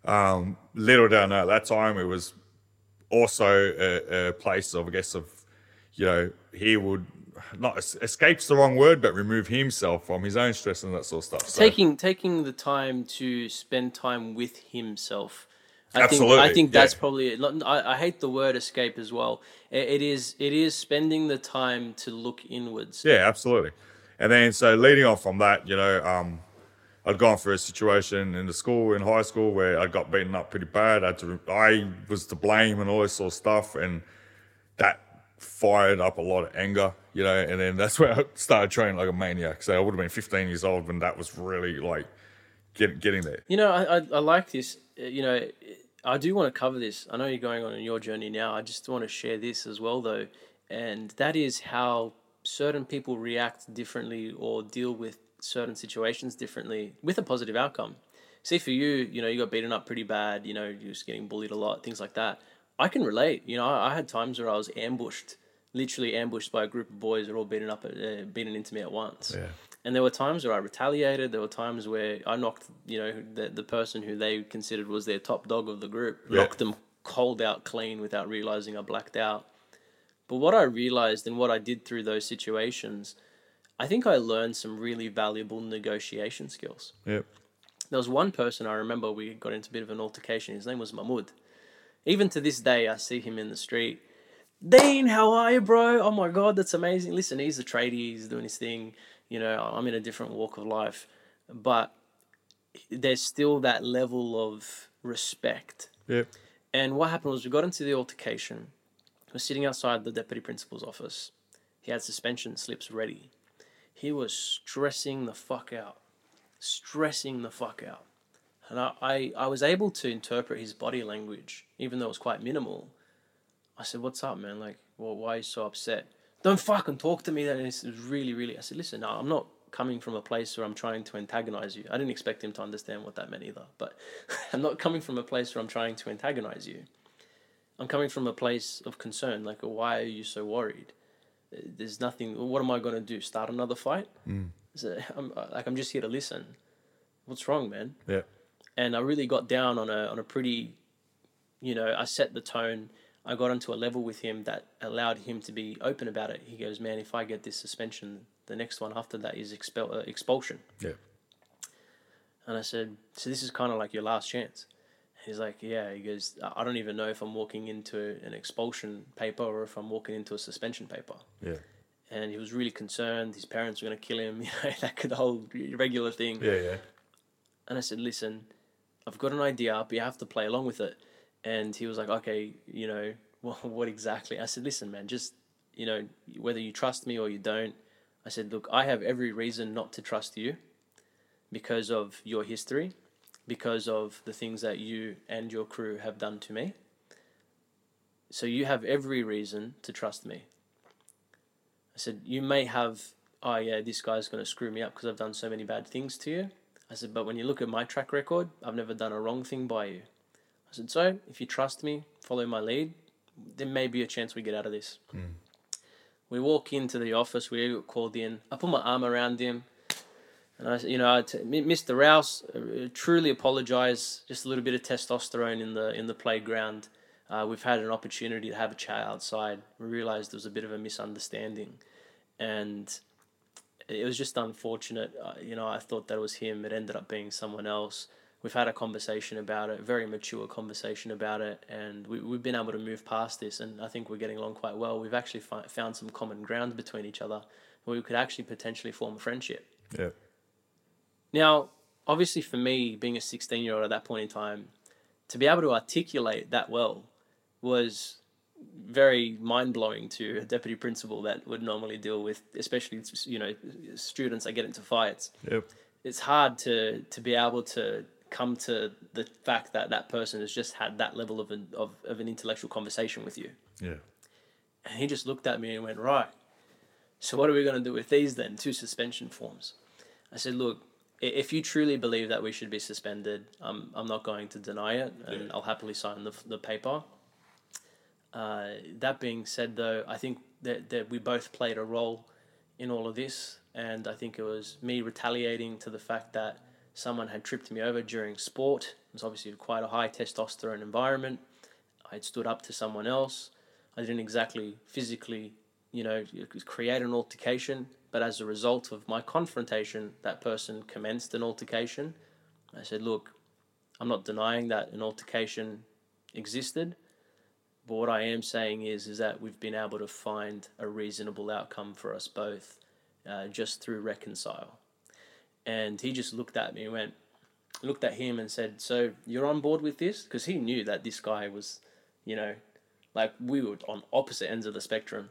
Um, little down at that time, it was also a, a place of, I guess, of, you know, he would not es- escapes the wrong word, but remove himself from his own stress and that sort of stuff. So, taking taking the time to spend time with himself. I think, Absolutely, I think that's yeah. probably it. I, I hate the word escape as well. It, it is it is spending the time to look inwards. Yeah, absolutely. And then so leading on from that, you know, um, I'd gone through a situation in the school in high school where I got beaten up pretty bad. I to, I was to blame and all this sort of stuff, and that fired up a lot of anger, you know. And then that's <laughs> where I started training like a maniac. So I would have been 15 years old when that was really like get, getting there. You know, I, I, I like this. uh, You know, I do want to cover this. I know you're going on in your journey now. I just want to share this as well, though. And that is how certain people react differently or deal with certain situations differently with a positive outcome. See, for you, you know, you got beaten up pretty bad, you know, you're just getting bullied a lot, things like that. I can relate. You know, I, I had times where I was ambushed, literally ambushed by a group of boys that were all beaten up, at, uh, beaten into me at once. Yeah. And there were times where I retaliated. There were times where I knocked, you know, the, the person who they considered was their top dog of the group, Yeah. knocked them cold out clean without realizing I blacked out. But what I realized and what I did through those situations, I think I learned some really valuable negotiation skills. Yep. There was one person I remember we got into a bit of an altercation. His name was Mahmoud. Even to this day, I see him in the street. Dean, how are you, bro? Oh my God, that's amazing. Listen, he's a tradie, he's doing his thing. You know, I'm in a different walk of life. But there's still that level of respect. Yep. And what happened was we got into the altercation. We're sitting outside the deputy principal's office. He had suspension slips ready. He was stressing the fuck out. Stressing the fuck out. And I, I, I was able to interpret his body language, even though it was quite minimal. I said, What's up, man? Like, well, why are you so upset? Don't fucking talk to me. Then it was really, really. I said, Listen, no, I'm not coming from a place where I'm trying to antagonize you. I didn't expect him to understand what that meant either. But <laughs> I'm not coming from a place where I'm trying to antagonize you. I'm coming from a place of concern. Like, why are you so worried? There's nothing. What am I going to do? Start another fight? So, <laughs> I'm, like, I'm just here to listen. What's wrong, man? Yep. and I really got down on a on a pretty, you know, I set the tone. I got onto a level with him that allowed him to be open about it. He goes, "Man, if I get this suspension, the next one after that is expel uh, expulsion." Yeah. And I said, "So this is kind of like your last chance." He's like, "Yeah." He goes, "I don't even know if I'm walking into an expulsion paper or if I'm walking into a suspension paper." Yeah. And he was really concerned. His parents were going to kill him. <laughs> You know, that could the whole regular thing. Yeah. Yeah. And I said, listen, I've got an idea, but you have to play along with it. And he was like, okay, you know, <laughs> well, what exactly? I said, listen, man, just, you know, whether you trust me or you don't, I said, look, I have every reason not to trust you because of your history, because of the things that you and your crew have done to me. So you have every reason to trust me. I said, you may have, oh yeah, this guy's going to screw me up because I've done so many bad things to you. I said, but when you look at my track record, I've never done a wrong thing by you. I said, so if you trust me, follow my lead, there may be a chance we get out of this. Hmm. We walk into the office, we got called in. I put my arm around him, and I, you know, I t- "M- Mr. Rouse, uh, truly apologise. Just a little bit of testosterone in the in the playground. Uh, we've had an opportunity to have a chat outside. We realised there was a bit of a misunderstanding, and it was just unfortunate. Uh, you know, I thought that it was him. It ended up being someone else. We've had a conversation about it, a very mature conversation about it, and we, we've been able to move past this. And I think we're getting along quite well. We've actually fi- found some common ground between each other we could actually potentially form a friendship. Yep. Now, obviously, for me, being a 16 year old at that point in time, to be able to articulate that well was very mind blowing to a deputy principal that would normally deal with, especially you know students that get into fights. Yep. It's hard to to be able to come to the fact that that person has just had that level of an of, of an intellectual conversation with you. Yeah. And he just looked at me and went, Right. So what are we going to do with these then? Two suspension forms. I said, Look, if you truly believe that we should be suspended, um, I'm not going to deny it and I'll happily sign the, the paper. Uh, that being said, though, I think that, that we both played a role in all of this. And I think it was me retaliating to the fact that someone had tripped me over during sport. It was obviously quite a high testosterone environment. I had stood up to someone else. I didn't exactly physically, you know, create an altercation, but as a result of my confrontation, that person commenced an altercation. I said, look, I'm not denying that an altercation existed, but what I am saying is is that we've been able to find a reasonable outcome for us both, uh, just through reconcile. And he just looked at me and went, looked at him and said, "So you're on board with this?" Because he knew that this guy was, you know, like we were on opposite ends of the spectrum.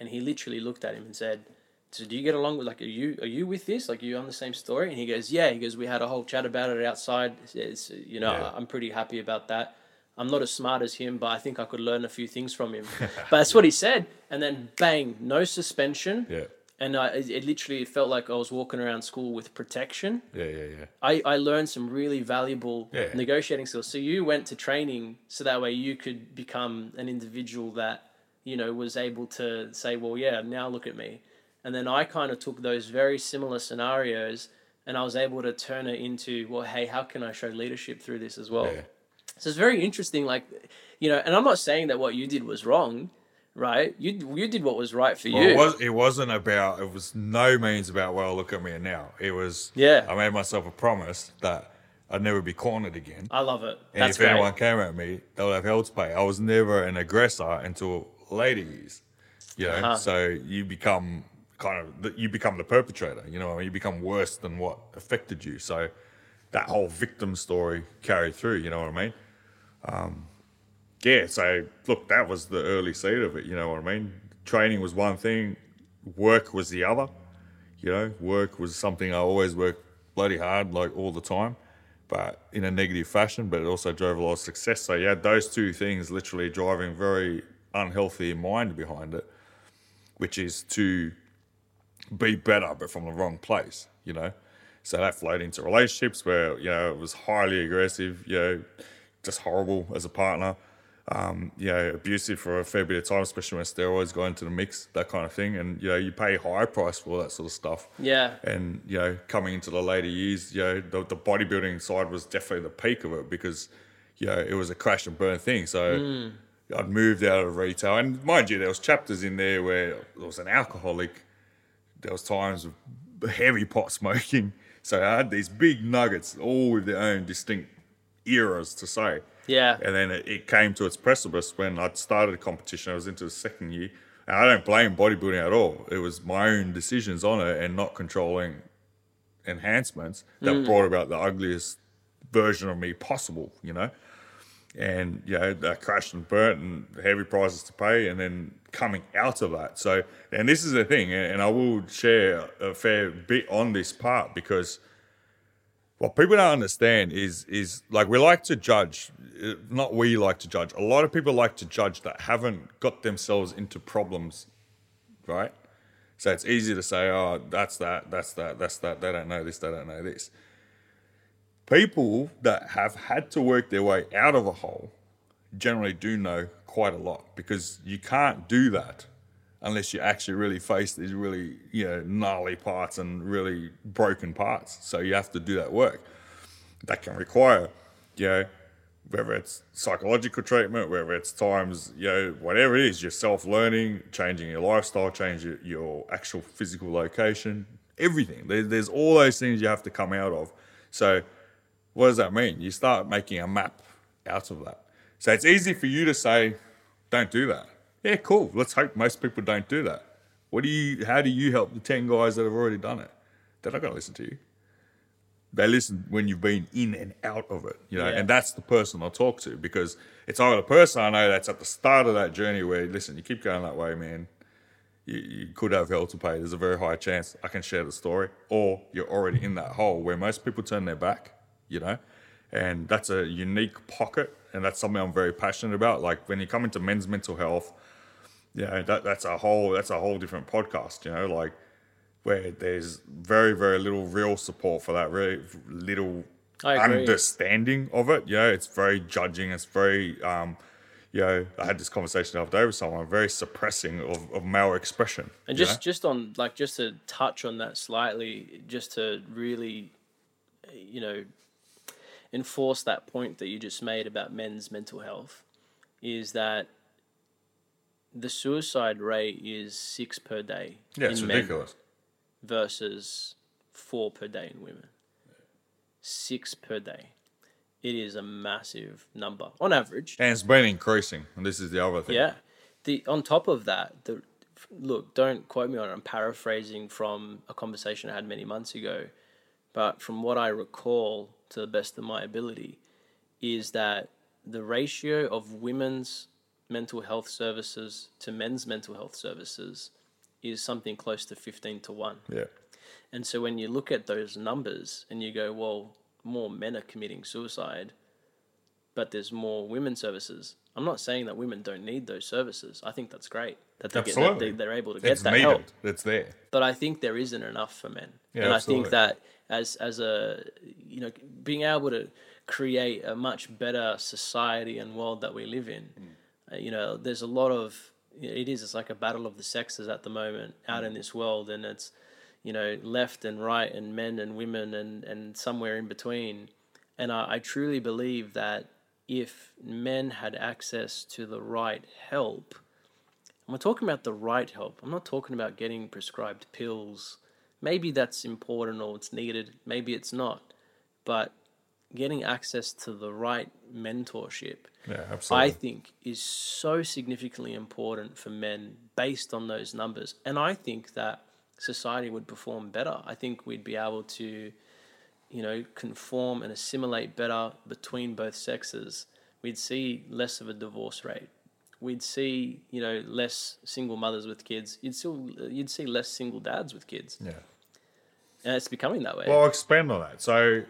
And he literally looked at him and said, "So do you get along with like are you are you with this? Like are you on the same story?" And he goes, "Yeah." He goes, "We had a whole chat about it outside. It's, you know, Yeah. I'm pretty happy about that." I'm not as smart as him, but I think I could learn a few things from him. <laughs> but that's what he said. And then bang, no suspension. Yeah. And I, it it literally felt like I was walking around school with protection. Yeah, yeah, yeah. I, I learned some really valuable Yeah. negotiating skills. So you went to training so that way you could become an individual that, you know, was able to say, well, yeah, now look at me. And then I kind of took those very similar scenarios and I was able to turn it into, well, hey, how can I show leadership through this as well? Yeah. So it's very interesting, like, you know, and I'm not saying that what you did was wrong, right? You you did what was right for Well, you. it was. It wasn't about. It was no means about. Well, look at me now. It was. Yeah. I made myself a promise that I'd never be cornered again. I love it. And That's if great. anyone came at me, they would have hell to pay. I was never an aggressor until later years. You know, Uh-huh. so you become kind of the- you become the perpetrator. You know, I mean, you become worse than what affected you. So that whole victim story carried through. You know what I mean? Um, yeah. So look, that was the early seed of it. You know what I mean? Training was one thing, work was the other. You know, work was something I always worked bloody hard, like all the time, but in a negative fashion. But it also drove a lot of success. So you had those two things literally driving very unhealthy mind behind it, which is to be better, but from the wrong place. You know, so that flowed into relationships where you know it was highly aggressive. You know, just horrible as a partner. Um, you know, abusive for a fair bit of time, especially when steroids go into the mix, that kind of thing. And you know, you pay a high price for that sort of stuff. Yeah. And you know, coming into the later years, you know, the, the bodybuilding side was definitely the peak of it because, you know, it was a crash and burn thing. So I'd moved out of retail, and mind you, there was chapters in there where there was an alcoholic. There was times of heavy pot smoking. <laughs> So I had these big nuggets, all with their own distinct eras to say. Yeah. And then it, it came to its precipice when I'd started a competition. I was into the second year. And I don't blame bodybuilding at all. It was my own decisions on it and not controlling enhancements that mm. brought about the ugliest version of me possible, you know? And, you know, that crashed and burnt and heavy prices to pay and then coming out of that. So, and this is the thing, and I will share a fair bit on this part because what people don't understand is is like we like to judge uh, not we like to judge a lot of people like to judge that haven't got themselves into problems right so it's easy to say oh that's that that's that that's that they don't know this they don't know this people that have had to work their way out of a hole generally do know quite a lot because you can't do that unless you actually really face these really you know gnarly parts and really broken parts so you have to do that work that can require you know whether it's psychological treatment whether it's times you know whatever it is you're self-learning changing your lifestyle changing your, your actual physical location everything there, there's all those things you have to come out of so what does that mean? You start making a map out of that. So it's easy for you to say, don't do that. Yeah, cool. Let's hope most people don't do that. What do you how do you help the 10 guys that have already done it? They're not gonna listen to you. They listen when you've been in and out of it, you know, Yeah. and that's the person I'll talk to because it's either the person I know that's at the start of that journey where, listen, you keep going that way, man, you, you could have hell to pay. There's a very high chance I can share the story, or you're already in that hole where most people turn their back, you know, and that's a unique pocket, and that's something I'm very passionate about. Like when you come into men's mental health, you know, that that's a whole that's a whole different podcast, you know, like where there's very very little real support for that, very little understanding of it. You know, it's very judging. It's very um, you know, I had this conversation the other day with someone, very suppressing of, of male expression. And just know? just on like just to touch on that slightly, just to really, you know, enforce that point that you just made about men's mental health. is that the suicide rate is six per day Yeah, it's in men ridiculous. versus four per day in women. Six per day. It is a massive number on average. And it's been increasing. And this is the other thing. Yeah. The on top of that, the look, don't quote me on it. I'm paraphrasing from a conversation I had many months ago, but from what I recall, to the best of my ability, is that the ratio of women's mental health services to men's mental health services is something close to 15 to 1. Yeah. And so when you look at those numbers and you go, well, more men are committing suicide, but there's more women services. I'm not saying that women don't need those services. I think that's great that they get that Absolutely. they, they're able to get It's that needed. help. It's there. But I think there isn't enough for men. Yeah, and I think that as as a you know being able to create a much better society and world that we live in, Mm. uh, you know, there's a lot of it is it's like a battle of the sexes at the moment out Mm. in this world, and it's you know left and right and men and women and and somewhere in between. And I, I truly believe that if men had access to the right help, and we're talking about the right help. I'm not talking about getting prescribed pills. Maybe that's important or it's needed. Maybe it's not. But getting access to the right mentorship, Yeah, absolutely. I think, is so significantly important for men based on those numbers. And I think that society would perform better. I think we'd be able to, you know, conform and assimilate better between both sexes. We'd see less of a divorce rate. We'd see, you know, less single mothers with kids. You'd still, you'd see less single dads with kids, yeah. and it's becoming that way. Well, I'll expand on that. So,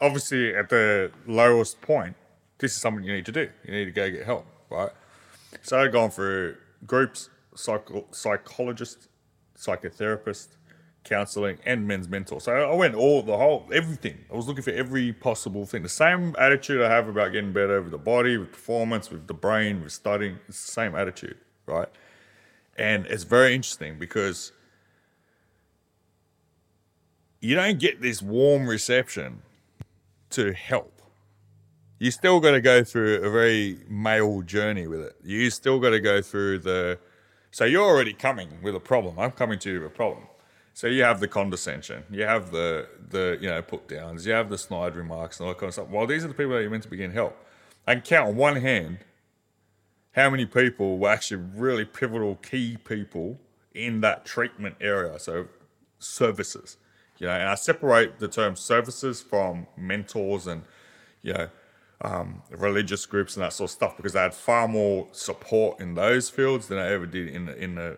obviously, at the lowest point, this is something you need to do. You need to go get help, right? So, I've gone through groups, psycho- psychologists, psychotherapists, counseling, and men's mentor. So, I went all the whole everything. I was looking for every possible thing. The same attitude I have about getting better with the body, with performance, with the brain, with studying. It's the same attitude, right? And it's very interesting because you don't get this warm reception to help. You still got to go through a very male journey with it. You still got to go through the. So you're already coming with a problem. I'm coming to you with a problem. So you have the condescension, you have the the you know put downs, you have the snide remarks and all that kind of stuff. Well, these are the people that you're meant to begin help. I can count on one hand how many people were actually really pivotal key people in that treatment area. So services, you know, and I separate the term services from mentors and you know um, religious groups and that sort of stuff because I had far more support in those fields than I ever did in in a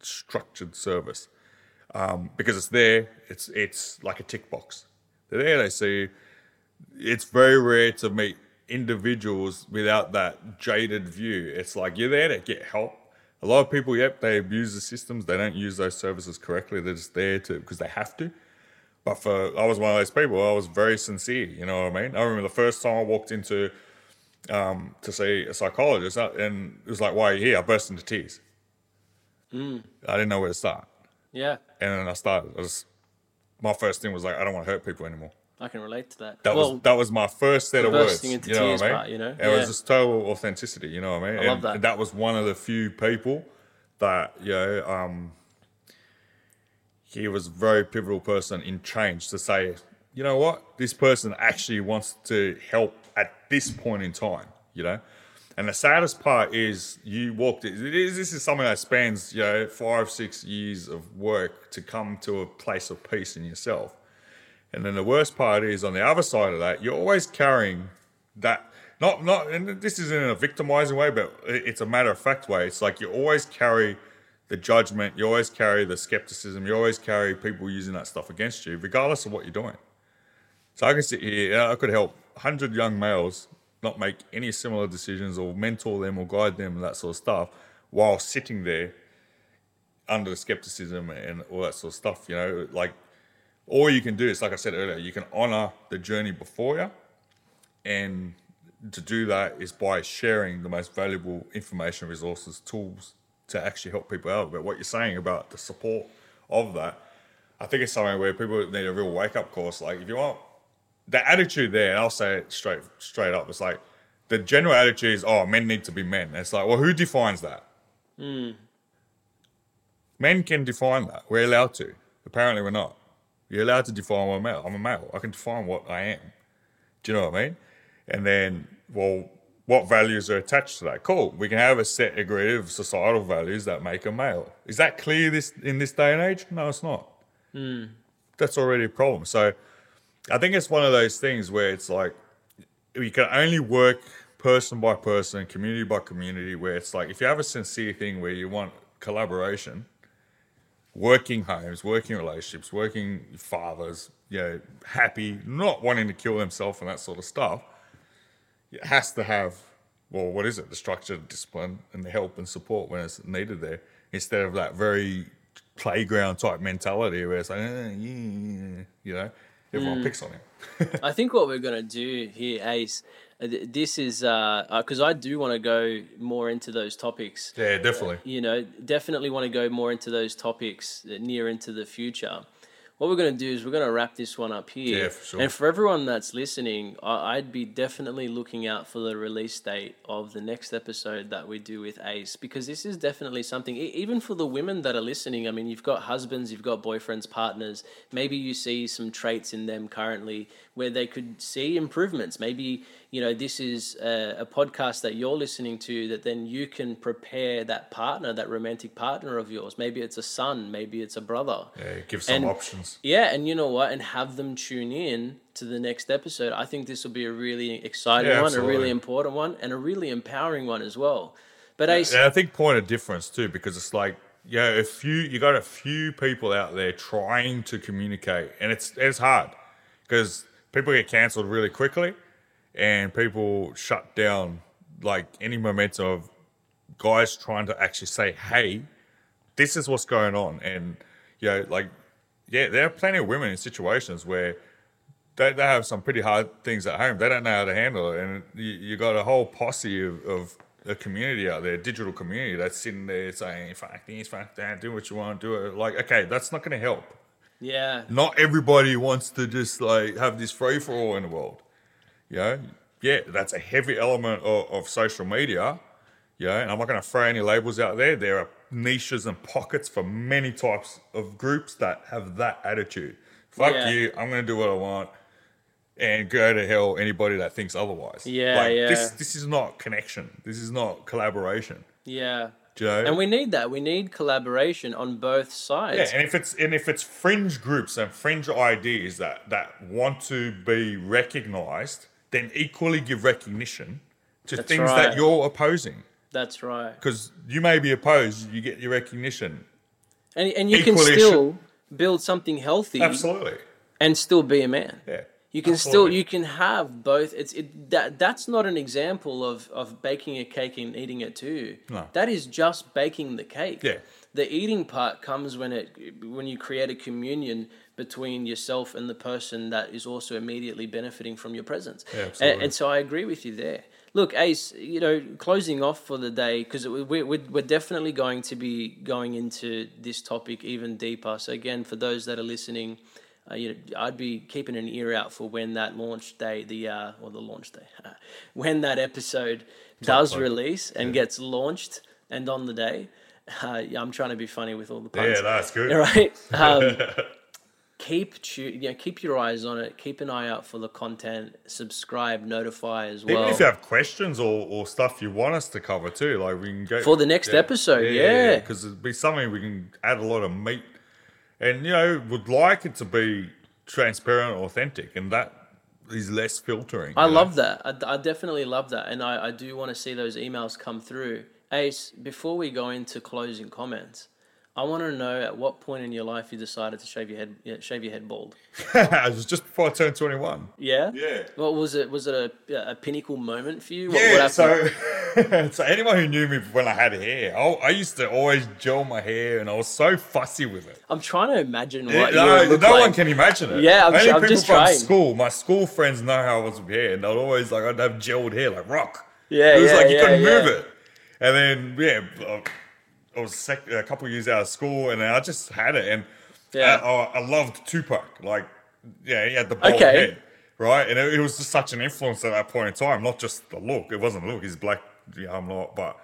structured service um, because it's there. It's it's like a tick box. They're there. They see. you. It's very rare to meet individuals without that jaded view. It's like you're there to get help. A lot of people, yep, they abuse the systems. They don't use those services correctly. They're just there to because they have to. But for I was one of those people. I was very sincere. You know what I mean? I remember the first time I walked into um, to see a psychologist, uh, and it was like, "Why are you here?" I burst into tears. I didn't know where to start, yeah, and then I started. I was, my first thing was like, "I don't want to hurt people anymore." I can relate to that. That well, was that was my first set of words. into you know tears what I mean? part, you know? It Yeah. was just total authenticity. You know what I mean? I love that. and that was one of the few people that you know um, he was a very pivotal person in change to say, you know what, this person actually wants to help at this point in time. You know. And the saddest part is you walked. It is, this is something that spans, you know, five, six years of work to come to a place of peace in yourself. And then the worst part is on the other side of that, you're always carrying that not not and this isn't in a victimizing way, but it's a matter of fact way. It's like you always carry the judgment, you always carry the skepticism, you always carry people using that stuff against you, regardless of what you're doing. So I can sit here, I could help hundred young males not make any similar decisions or mentor them or guide them and that sort of stuff while sitting there under the skepticism and all that sort of stuff, you know, like all you can do is, like I said earlier, you can honor the journey before you. And to do that is by sharing the most valuable information, resources, tools to actually help people out. But what you're saying about the support of that, I think it's something where people need a real wake up course. Like, if you want the attitude there, and I'll say it straight straight up, it's like the general attitude is, oh, men need to be men. It's like, well, who defines that? Hmm. Men can define that. We're allowed to. Apparently, we're not. You're allowed to define what I'm male. I'm a male. I can define what I am. Do you know what I mean? And then, well, what values are attached to that? Cool. We can have a set degree of societal values that make a male. Is that clear this in this day and age? No, it's not. Hmm. That's already a problem. So, I think it's one of those things where it's like you can only work person by person, community by community. Where it's like if you have a sincere thing where you want collaboration, working homes, working relationships, working fathers, you know, happy, not wanting to kill themselves and that sort of stuff, it has to have, well, what is it? The structure, the discipline, and the help and support when it's needed there, instead of that very playground type mentality where it's like, eh, yeah, you know, everyone picks on him. <laughs> I think what we're gonna do here, Ace, uh, this is because I do want to go more into those topics. Yeah, definitely. You know, definitely want to go more into those topics uh, near into the future. What we're going to do is we're going to wrap this one up here. Yeah, for sure. And for everyone that's listening, I- I'd be definitely looking out for the release date of the next episode that we do with Ace because this is definitely something, even for the women that are listening. I mean, you've got husbands, you've got boyfriends, partners. Maybe you see some traits in them currently where they could see improvements. Maybe, you know, this is a, a podcast that you're listening to that then you can prepare that partner, that romantic partner of yours. Maybe it's a son, maybe it's a brother. Yeah, give some And- options. Yeah, and you know what? And have them tune in to the next episode. I think this will be a really exciting Yeah, one, a really important one, and a really empowering one as well. But Ace, And I think point of difference too, because it's like, yeah, a few you got a few people out there trying to communicate, and it's it's hard because people get cancelled really quickly, and people shut down like any momentum of guys trying to actually say, hey, this is what's going on, and you know, like, yeah, there are plenty of women in situations where they, they have some pretty hard things at home. They don't know how to handle it, and you, you got a whole posse of, of a community out there, digital community that's sitting there saying, "Fuck this, fuck that, do what you want, do it." Like, okay, that's not going to help. yeah, Not everybody wants to just like have this free for all in the world. You know, yeah, that's a heavy element of, of social media. Yeah, and I'm not going to throw any labels out there. There are niches and pockets for many types of groups that have that attitude. Fuck Yeah. you, I'm going to do what I want, and go to hell anybody that thinks otherwise. Yeah, like, yeah. This this is not connection. This is not collaboration. yeah. Do you know? And we need that. We need collaboration on both sides. Yeah, and if it's and if it's fringe groups and fringe ideas that that want to be recognized, then equally give recognition to That's things right. that you're opposing. That's right. Because you may be opposed, you get your recognition. And and you can Equally still build something healthy Absolutely. and still be a man. Yeah. You can Absolutely. still you can have both. It's it that that's not an example of of baking a cake and eating it too. No. That is just baking the cake. Yeah. The eating part comes when it when you create a communion between yourself and the person that is also immediately benefiting from your presence. Yeah, and, absolutely. and so I agree with you there. Look, Ace, you know, closing off for the day because we're, we're we're definitely going to be going into this topic even deeper. So again, for those that are listening, uh, you know, I'd be keeping an ear out for when that launch day, the uh, or the launch day, <laughs> when that episode does release and gets launched, and on the day, uh, yeah, I'm trying to be funny with all the puns. Yeah, that's good. All right. <laughs> Um, keep tu- you know, keep your eyes on it. Keep an eye out for the content. Subscribe, notify as well. Even if you have questions or, or stuff you want us to cover too, like we can go For the next episode, yeah. because it'd be something we can add a lot of meat, and you know, would like it to be transparent, authentic, and that is less filtering. I you know? love that. I, I definitely love that, and I, I do want to see those emails come through. Ace, before we go into closing comments, I want to know at what point in your life you decided to shave your head, yeah, shave your head bald. <laughs> it was just before I turned twenty one. Yeah. Yeah. What was it? Was it a, a pinnacle moment for you? What, Yeah, what so <laughs> so anyone who knew me when I had hair, I, I used to always gel my hair, and I was so fussy with it. I'm trying to imagine what Yeah, you no, would look no like. one can imagine it. Yeah, I'm Only ju- I'm people just from trying. school. My school friends know how I was with hair, and they'd always like I'd have gelled hair like rock. Yeah, it was yeah, like you yeah, couldn't yeah. move it. And then yeah, I- I was sec- a couple years out of school, and I just had it, and Yeah. I, I, loved Tupac. Like yeah, he had the bald Okay. head. right? And it, it was just such an influence at that point in time. Not just the look; it wasn't the look. He's black. Yeah, I'm not, but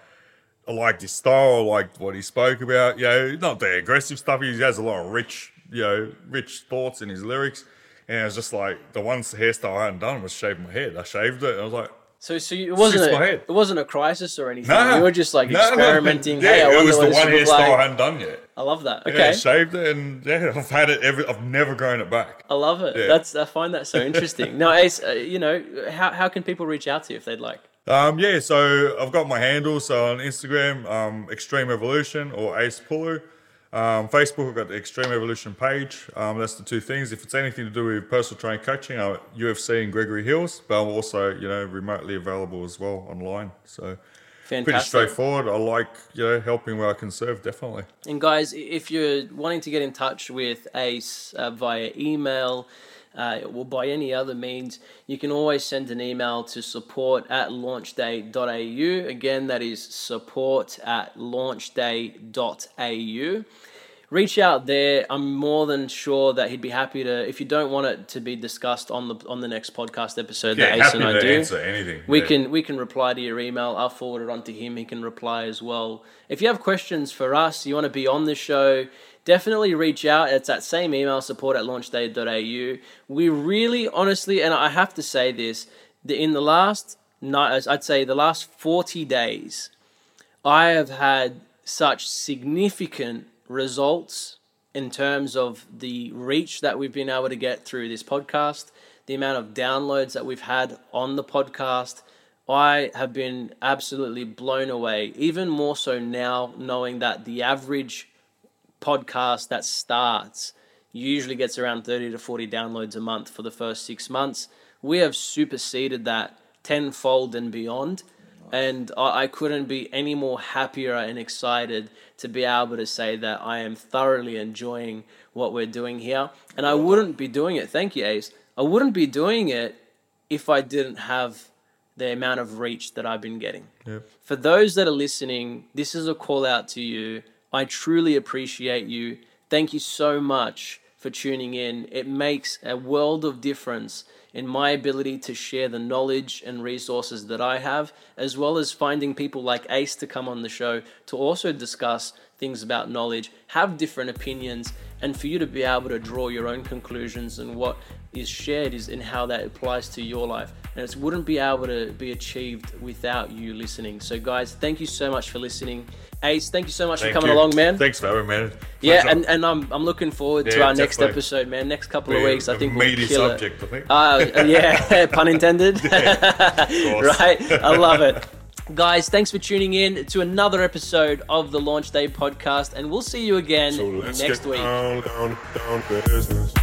I liked his style. I liked what he spoke about. You know, not the aggressive stuff. He has a lot of rich, you know, rich thoughts in his lyrics. And it was just like the one hairstyle I hadn't done was shaving my head. I shaved it. And I was like, So, so it wasn't Six a, it wasn't a crisis or anything. no, you were just like No, no, no. experimenting. Yeah, hey, I it was the one hairstyle like. I hadn't done yet. I love that. Yeah, Okay, shaved it, and yeah, <laughs> I've had it every. I've never grown it back. I love it. Yeah. That's I find that so interesting. <laughs> now, Ace, uh, you know, how how can people reach out to you if they'd like? Um, yeah, so I've got my handle. so on Instagram, um, Extreme Evolution or Ace Pooloo. Um, Facebook, I've got the Extreme Evolution page. Um, that's the two things. If it's anything to do with personal training coaching, I'm at UFC and Gregory Hills, but I'm also, you know, remotely available as well online. So pretty straightforward. I like, you know, helping where I can serve, definitely. And guys, if you're wanting to get in touch with Ace uh, via email uh, or by any other means, you can always send an email to support at launchday.au. Again, that is support at launchday.au. Reach out there. I'm more than sure that he'd be happy to. If you don't want it to be discussed on the on the next podcast episode Yeah, that Ace and I do, answer anything. we Yeah. can we can reply to your email. I'll forward it on to him. He can reply as well. If you have questions for us, you want to be on the show, definitely reach out. It's that same email support at launchday.au. We really, honestly, and I have to say this, that in the last night, uh, I'd say the last forty days, I have had such significant results in terms of the reach that we've been able to get through this podcast, the amount of downloads that we've had on the podcast. I have been absolutely blown away, even more so now, knowing that the average podcast that starts usually gets around 30 to 40 downloads a month for the first six months. We have superseded that tenfold and beyond. And I, I couldn't be any more happier and excited to be able to say that I am thoroughly enjoying what we're doing here. And I wouldn't be doing it, thank you, Ace. I wouldn't be doing it if I didn't have the amount of reach that I've been getting. Yep. For those that are listening, this is a call out to you. I truly appreciate you. Thank you so much for tuning in. It makes a world of difference in my ability to share the knowledge and resources that I have, as well as finding people like Ace to come on the show to also discuss things about knowledge, have different opinions, and for you to be able to draw your own conclusions and what is shared is in how that applies to your life. And it wouldn't be able to be achieved without you listening. So, guys, thank you so much for listening. Ace, thank you so much Thank for coming you. along, man. Thanks for having me, man. yeah, Pleasure. and, and I'm, I'm looking forward to Yeah, our next definitely. episode, man. Next couple of weeks, I think we'll kill subject, I think. Uh, yeah, <laughs> pun <laughs> intended. course. <laughs> right, I love it. Guys, thanks for tuning in to another episode of the Launch Day podcast, and we'll see you again So next week. down, down, down.